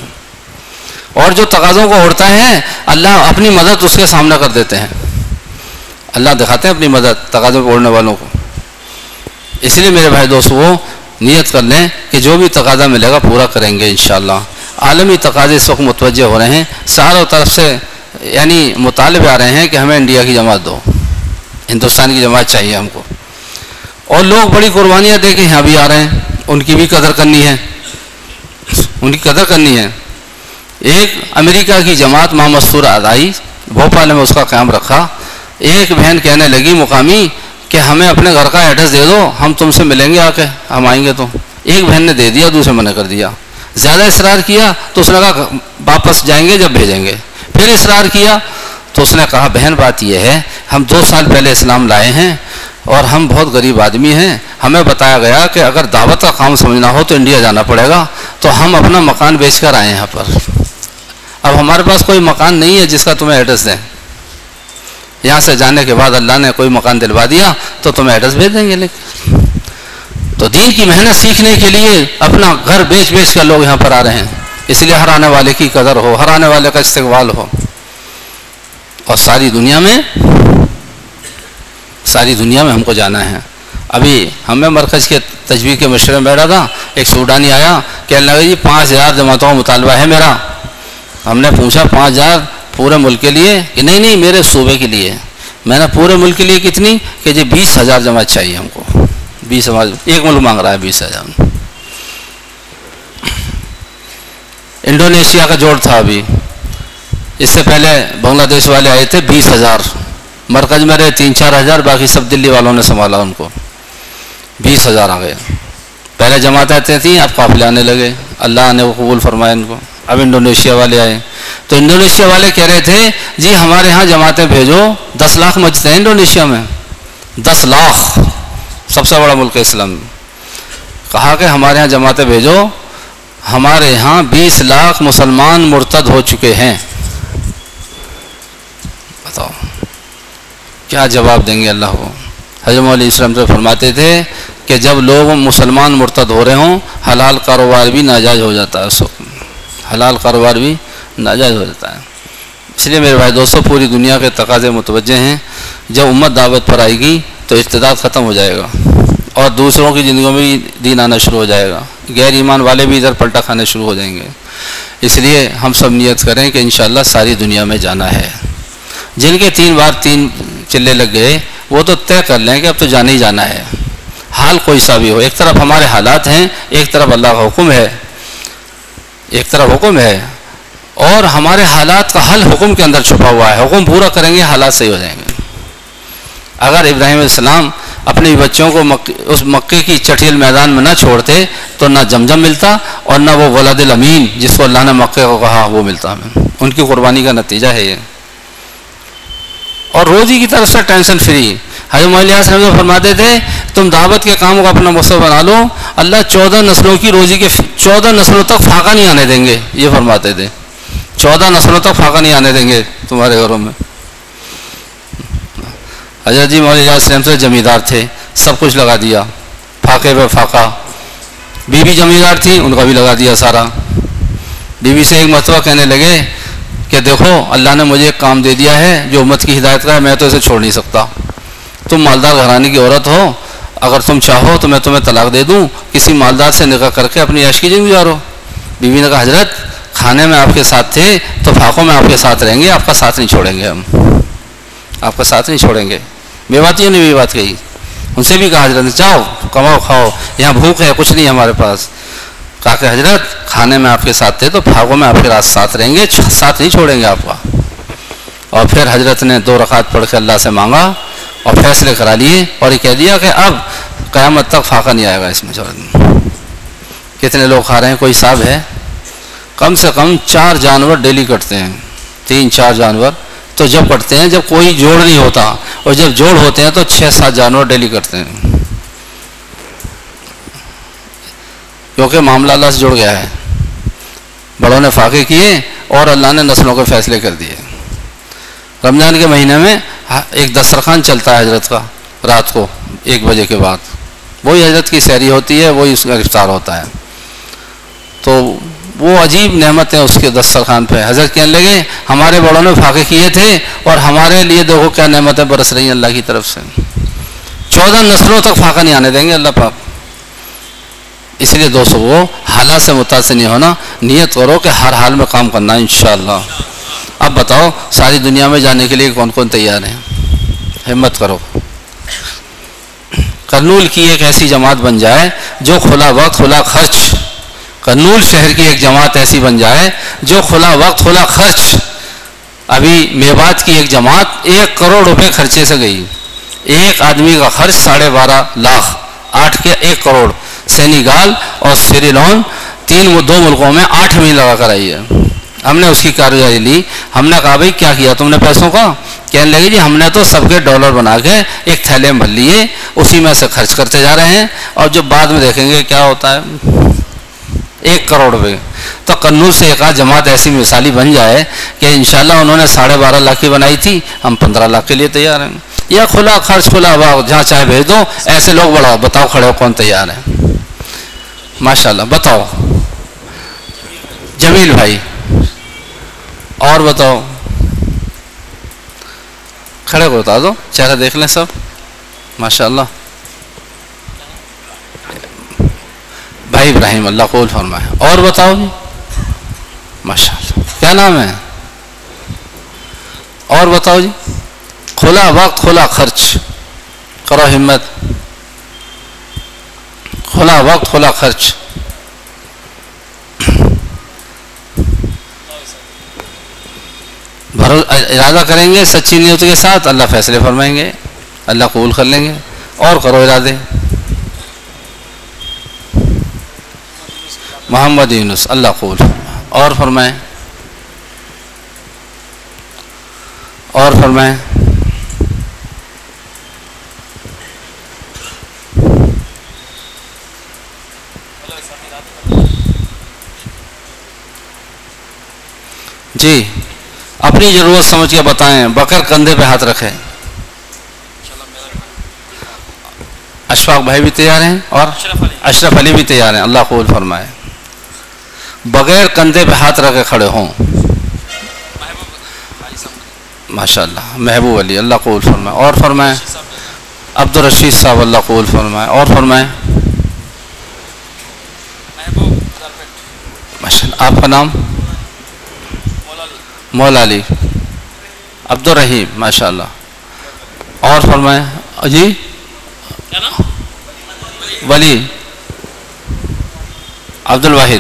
اور جو تقاضوں کو اوڑھتا ہے، اللہ اپنی مدد اس کے سامنے کر دیتے ہیں۔ اللہ دکھاتے ہیں اپنی مدد تقاضوں کو اوڑھنے والوں کو۔ اس لیے میرے بھائی دوست وہ نیت کر لیں کہ جو بھی تقاضا ملے گا پورا کریں گے انشاءاللہ۔ عالمی تقاضے اس وقت متوجہ ہو رہے ہیں۔ ساروں طرف سے یعنی مطالبے آ رہے ہیں کہ ہمیں انڈیا کی جماعت دو۔ ہندوستان کی جماعت چاہیے ہم کو۔ اور لوگ بڑی قربانیاں دے کے یہاں بھی آ رہے ہیں۔ ان کی بھی قدر کرنی ہے۔ ان کی قدر کرنی ہے۔ ایک امریکہ کی جماعت ماں مستور آدائی، بھوپال میں اس کا قیام رکھا۔ ایک بہن کہنے لگی، مقامی، کہ ہمیں اپنے گھر کا ایڈریس دے دو، ہم تم سے ملیں گے آ کے۔ ہم آئیں گے تو۔ ایک بہن نے دے دیا، دوسرے منع کر دیا۔ زیادہ اصرار کیا تو اس نے کہا، واپس جائیں گے جب بھیجیں گے۔ پھر اصرار کیا تو اس نے کہا، بہن، بات یہ ہے، ہم دو سال پہلے اسلام لائے ہیں۔ اور ہم بہت غریب آدمی ہیں، ہمیں بتایا گیا کہ اگر دعوت کا کام سمجھنا ہو تو انڈیا جانا پڑے گا، تو ہم اپنا مکان بیچ کر آئے یہاں پر۔ اب ہمارے پاس کوئی مکان نہیں ہے جس کا تمہیں ایڈریس دیں۔ یہاں سے جانے کے بعد اللہ نے کوئی مکان دلوا دیا تو تمہیں ایڈریس بھیج دیں گے لیکن۔ تو دین کی محنت سیکھنے کے لیے اپنا گھر بیچ بیچ کر لوگ یہاں پر آ رہے ہیں۔ اس لیے ہر آنے والے کی قدر ہو، ہر آنے والے کا استقبال ہو۔ اور ساری دنیا میں ساری دنیا میں ہم کو جانا ہے۔ ابھی ہمیں مرکز کے تجویز کے مشورے میں بیٹھا تھا، ایک سوڈانی آیا کہ اللہ جی پانچ ہزار جماعتوں کا مطالبہ ہے میرا۔ ہم نے پوچھا پانچ ہزار پورے ملک کے لیے؟ کہ نہیں نہیں، میرے صوبے کے لیے۔ میں نے پورے ملک کے لیے کتنی؟ کہ جی بیس ہزار جماعت چاہیے ہم کو۔ بیس ہزار، ایک ملک مانگ رہا ہے بیس ہزار۔ انڈونیشیا کا جوڑ تھا ابھی۔ اس سے پہلے بنگلہ دیش والے آئے تھے بیس ہزار۔ مرکز میں رہے، تین چار ہزار، باقی سب دلی والوں نے سنبھالا ان کو۔ بیس ہزار آ گئے۔ پہلے جماعت آتے تھیں، اب قافلے آنے لگے۔ اللہ نے وہ قبول فرمایا ان کو۔ اب انڈونیشیا والے آئے۔ تو انڈونیشیا والے کہہ رہے تھے جی ہمارے ہاں جماعتیں بھیجو، دس لاکھ مسجد ہیں انڈونیشیا میں۔ دس لاکھ۔ سب سے بڑا ملک ہے اسلام۔ کہا کہ ہمارے ہاں جماعتیں بھیجو۔ ہمارے ہاں بیس لاکھ مسلمان مرتد ہو چکے ہیں۔ بتاؤ۔ کیا جواب دیں گے اللہ کو؟ حضرت علیہ السلام سے فرماتے تھے کہ جب لوگ مسلمان مرتد ہو رہے ہوں، حلال کاروبار بھی ناجائز ہو جاتا ہے۔ اس وقت حلال کاروبار بھی ناجائز ہو جاتا ہے۔ اس لیے میرے بھائی دوستوں پوری دنیا کے تقاضے متوجہ ہیں۔ جب امت دعوت پر آئے گی تو استداد ختم ہو جائے گا اور دوسروں کی زندگیوں میں بھی دین آنا شروع ہو جائے گا۔ غیر ایمان والے بھی ادھر پلٹا کھانے شروع ہو جائیں گے۔ اس لیے ہم سب نیت کریں کہ انشاءاللہ ساری دنیا میں جانا ہے۔ جن کے تین بار تین چلے لگ گئے، وہ تو طے کر لیں کہ اب تو جانا ہی جانا ہے۔ حال کوئی سا بھی ہو۔ ایک طرف ہمارے حالات ہیں، ایک طرف اللہ کا حکم ہے۔ ایک طرف حکم ہے۔ اور ہمارے حالات کا حل حکم کے اندر چھپا ہوا ہے۔ حکم پورا کریں گے، حالات صحیح ہو جائیں گے۔ اگر ابراہیم السلام اپنے بچوں کو اس مکے کی چٹیل میدان میں نہ چھوڑتے، تو نہ جمجم ملتا اور نہ وہ ولاد الامین، جس کو اللہ نے مکے کو کہا، وہ ملتا۔ ہمیں ان کی قربانی کا نتیجہ ہے یہ۔ اور روزی کی طرف سے ٹینشن فری۔ حضرت محلیہ سے فرماتے تھے، تم دعوت کے کام کو اپنا مقصد بنا لو، اللہ چودہ نسلوں کی روزی کے چودہ نسلوں تک فاقہ نہیں آنے دیں گے، یہ فرماتے تھے۔ چودہ نسلوں تک فاقہ نہیں آنے دیں گے تمہارے گھروں میں۔ حضرت جی مول السلم سے زمیندار تھے، سب کچھ لگا دیا۔ فاقے پہ فاقہ۔ بیوی زمیندار تھی، ان کا بھی لگا دیا سارا۔ بیوی سے ایک مرتبہ کہنے لگے کہ دیکھو، اللہ نے مجھے ایک کام دے دیا ہے، جو امت کی ہدایت کا ہے، میں تو اسے چھوڑ نہیں سکتا۔ تم مالدار گھرانے کی عورت ہو، اگر تم چاہو تو میں تمہیں طلاق دے دوں۔ کسی مالدار سے نکاح کر کے اپنی عشق کی جنگ گزارو۔ بیوی نے کہا، حضرت، کھانے میں آپ کے ساتھ تھے، تو فاقوں میں آپ کے ساتھ رہیں گے، آپ کا ساتھ نہیں چھوڑیں گے ہم۔ آپ کا ساتھ نہیں چھوڑیں گے۔ بے بات یہ نہیں، بے بات کہی۔ ان سے بھی کہا، حضرت چاہو کماؤ، کھاؤ، یہاں بھوک ہے، کچھ نہیں ہمارے پاس۔ کہا کہ حضرت کھانے میں آپ کے ساتھ تھے تو پھاگوں میں آپ کے رات ساتھ رہیں گے، ساتھ نہیں چھوڑیں گے آپ کا اور پھر حضرت نے دو رکعت پڑھ کے اللہ سے مانگا اور فیصلے کرا لیے اور یہ کہہ دیا کہ اب قیامت تک فاقہ نہیں آئے گا اس میں کتنے لوگ کھا رہے ہیں؟ کوئی حساب ہے؟ کم سے کم چار جانور ڈیلی کٹتے ہیں۔ تین، چار جانور۔ تو جب کٹتے ہیں، جب کوئی جوڑ نہیں ہوتا اور جب جوڑ ہوتے ہیں تو چھ، سات جانور ڈیلی کٹتے ہیں۔ کیونکہ معاملہ اللہ سے جڑ گیا ہے۔ بڑوں نے فاقے کیے اور اللہ نے نسلوں کے فیصلے کر دیے۔ رمضان کے مہینے میں ایک دسترخوان چلتا ہے حضرت کا، رات کو ایک بجے کے بعد۔ وہی حضرت کی سیری ہوتی ہے، وہی اس کا افطار ہوتا ہے۔ تو وہ عجیب نعمت ہے اس کے دسترخوان پہ۔ حضرت کہنے لگے، ہمارے بڑوں نے فاقے کیے تھے اور ہمارے لیے دیکھو کیا نعمتیں برس رہی ہیں اللہ کی طرف سے۔ چودہ نسلوں تک فاقہ نہیں آنے دیں گے، اللہ پاک۔ اس لیے دوستوں وہ حالات سے متاثر نہیں ہونا، نیت کرو کہ ہر حال میں کام کرنا انشاءاللہ۔ اب بتاؤ، ساری دنیا میں جانے کے لیے کون کون تیار ہیں؟ ہمت کرو۔ کرنول کی ایک ایسی جماعت بن جائے جو کھلا وقت، کھلا خرچ۔ کرنول شہر کی ایک جماعت ایسی بن جائے جو کھلا وقت، کھلا خرچ۔ ابھی میوات کی ایک جماعت ایک کروڑ روپے خرچے سے گئی۔ ایک آدمی کا خرچ ساڑھے بارہ لاکھ، آٹھ کے ایک کروڑ۔ سینیگال اور سری لون تین دو ملکوں میں آٹھ مہینے لگا کر آئی ہے۔ ہم نے اس کی کارروائی لی۔ ہم نے کہا بھائی، کیا کیا تم نے پیسوں کا؟ کہنے لگی جی ہم نے تو سب کے ڈالر بنا کے ایک تھیلے میں بھر لیے، اسی میں سے خرچ کرتے جا رہے ہیں۔ اور جب بعد میں دیکھیں گے کیا ہوتا ہے۔ ایک کروڑ روپے۔ تو کنور سے ایک آدھ جماعت ایسی مثالی بن جائے کہ انشاءاللہ انہوں نے ساڑھے بارہ لاکھ کی بنائی تھی۔ ہم پندرہ لاکھ کے لیے تیار ہیں۔ یا کھلا خرچ، کھلا جہاں چاہے بھیج دو، ایسے لوگ بڑھاؤ، بتاؤ کھڑے ہو کون تیار ہے۔ ماشاء اللہ بتاؤ۔ جمیل بھائی، اور بتاؤ۔ کھڑے کو بتا دو، چہرہ دیکھ لیں سب۔ ماشاء اللہ بھائی ابراہیم، اللہ قول فرمائے۔ اور بتاؤ جی۔ ماشاء اللہ کیا نام ہے؟ اور بتاؤ جی۔ کھلا وقت، کھلا خرچ۔ کرو ہمت۔ کھلا وقت، کھلا خرچ۔ ارادہ کریں گے، سچی نیت کے ساتھ اللہ فیصلے فرمائیں گے، اللہ قبول کر لیں گے، اور کرو ارادے۔ محمد یونس، اللہ قبول اور فرمائیں۔ اور فرمائیں۔ جی اپنی ضرورت سمجھ کے بتائیں بکر کندھے پہ ہاتھ رکھے اشفاق بھائی بھی تیار ہیں اور اشرف علی۔ بھی تیار ہیں اللہ قبول فرمائے۔ بغیر کندھے پہ ہاتھ رکھے کھڑے ہوں۔ ماشاء اللہ محبوب علی اللہ قبول فرمائے۔ اور فرمائے عبد الرشید صاحب اللہ قبول فرمائے۔ اور فرمائے ماشاء اللہ آپ کا نام؟ مولا علی عبد الرحیم ماشاء اللہ اور فرمائیں جی؟ ولی عبد الواحد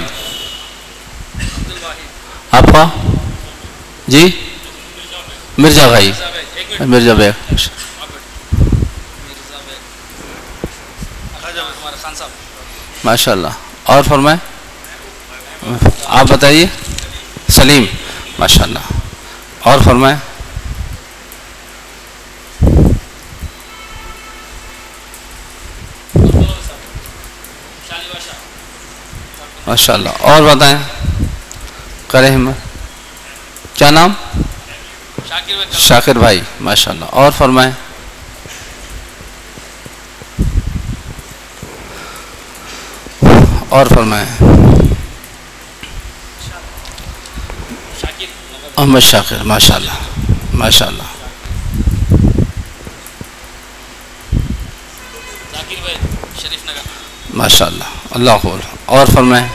آپ کا؟ جی؟ مرزا بھائی۔ مرزا بھائی۔ ماشاء اللہ اور فرمائیں آپ بتائیے سلیم۔ ماشاء اللہ اور فرمائیں۔ ماشاء اللہ اور بتائیں۔ کریں ہمت۔ کیا نام؟ شاکر بھائی۔ ماشاء اللہ اور فرمائیں۔ اور فرمائیں۔ أم الشاقر ما شاء الله ما شاء الله. الله الله أقول أور فرمائے.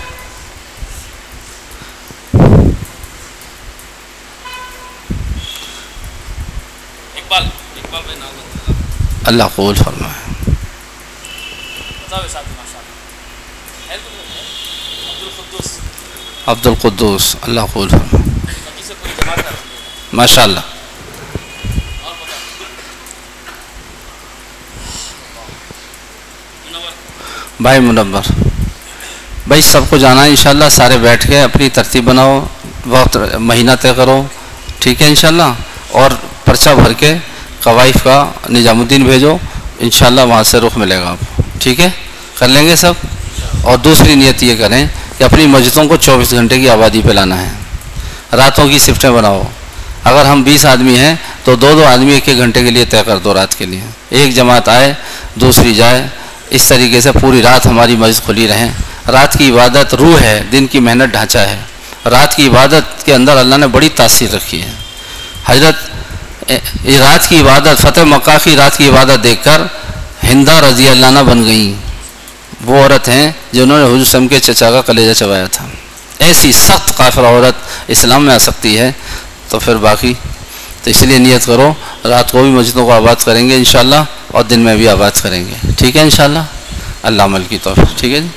اقبال اقبال بھائی نام اللہ قول فرمائے. عبد القدوس. عبد القدوس اللہ قبول فرمائے. ماشاء اللہ بھائی منور بھائی سب کو جانا ہے انشاءاللہ، سارے بیٹھ کے اپنی ترتیب بناؤ، وقت، مہینہ طے کرو، ٹھیک ہے انشاءاللہ؟ اور پرچہ بھر کے قوائف کا نظام الدین بھیجو، انشاءاللہ وہاں سے رخ ملے گا آپ ٹھیک ہے؟ کر لیں گے سب؟ اور دوسری نیت یہ کریں کہ اپنی مسجدوں کو چوبیس گھنٹے کی آبادی پہ لانا ہے۔ راتوں کی شفٹیں بناؤ۔ اگر ہم بیس آدمی ہیں تو دو دو آدمی ایک ایک گھنٹے کے لیے طے کر دو رات کے لیے۔ ایک جماعت آئے، دوسری جائے۔ اس طریقے سے پوری رات ہماری مسجد کھلی رہیں۔ رات کی عبادت روح ہے، دن کی محنت ڈھانچہ ہے۔ رات کی عبادت کے اندر اللہ نے بڑی تاثیر رکھی ہے۔ حضرت، یہ رات کی عبادت، فتح مکہ کی رات کی عبادت دیکھ کر ہندا رضی اللہ عنہ بن گئیں۔ وہ عورت ہیں جنہوں نے حضور سم کے چچا کا کلیجہ چبایا تھا۔ ایسی سخت کافر عورت اسلام میں آ سکتی ہے۔ تو پھر باقی تو اس لیے نیت کرو، رات کو بھی مسجدوں کو آباد کریں گے انشاءاللہ اور دن میں بھی آباد کریں گے۔ ٹھیک ہے انشاءاللہ؟ اللہ عمل کی توفیق۔ ٹھیک ہے جی؟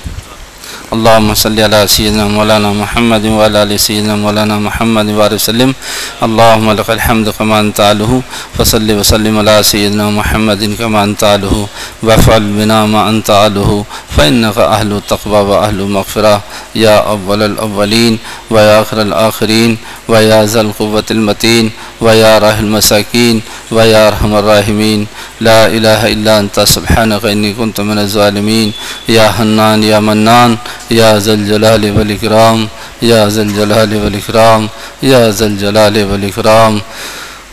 اللهم صل على سيدنا مولانا محمد وعلى ال سيدنا مولانا محمد وعلى وسلم۔ اللهم لك الحمد كما انت له فصل وسلم على سيدنا محمد كما انت له وافعل بنا ما انت له فانك اهل التقوى واهل المغفرة يا اول الاولين ويا آخر الاخرين ويا ذا القوة المتين ويا راح المساكين ويا ارحم الراحمين لا الہ الا انت سبحانك اني كنت من الظالمين يا حنان يا منان، یا ذل جلال والاکرام. یا ذل جلال والاکرام، یا ذل جلال والاکرام.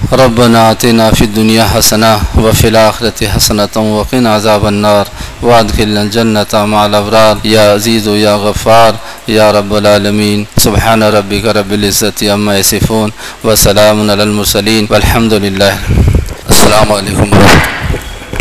ربنا آتنا فی الدنیا حسنہ وفی الاخرت حسنتا وقنا عذاب النار وادخلنا الجنة مع الابرار یا عزیز و یا غفار یا رب العالمین سبحان ربک رب العزت عما یصفون وسلام علی المرسلین والحمد للہ السلام علیکم. ورحمۃ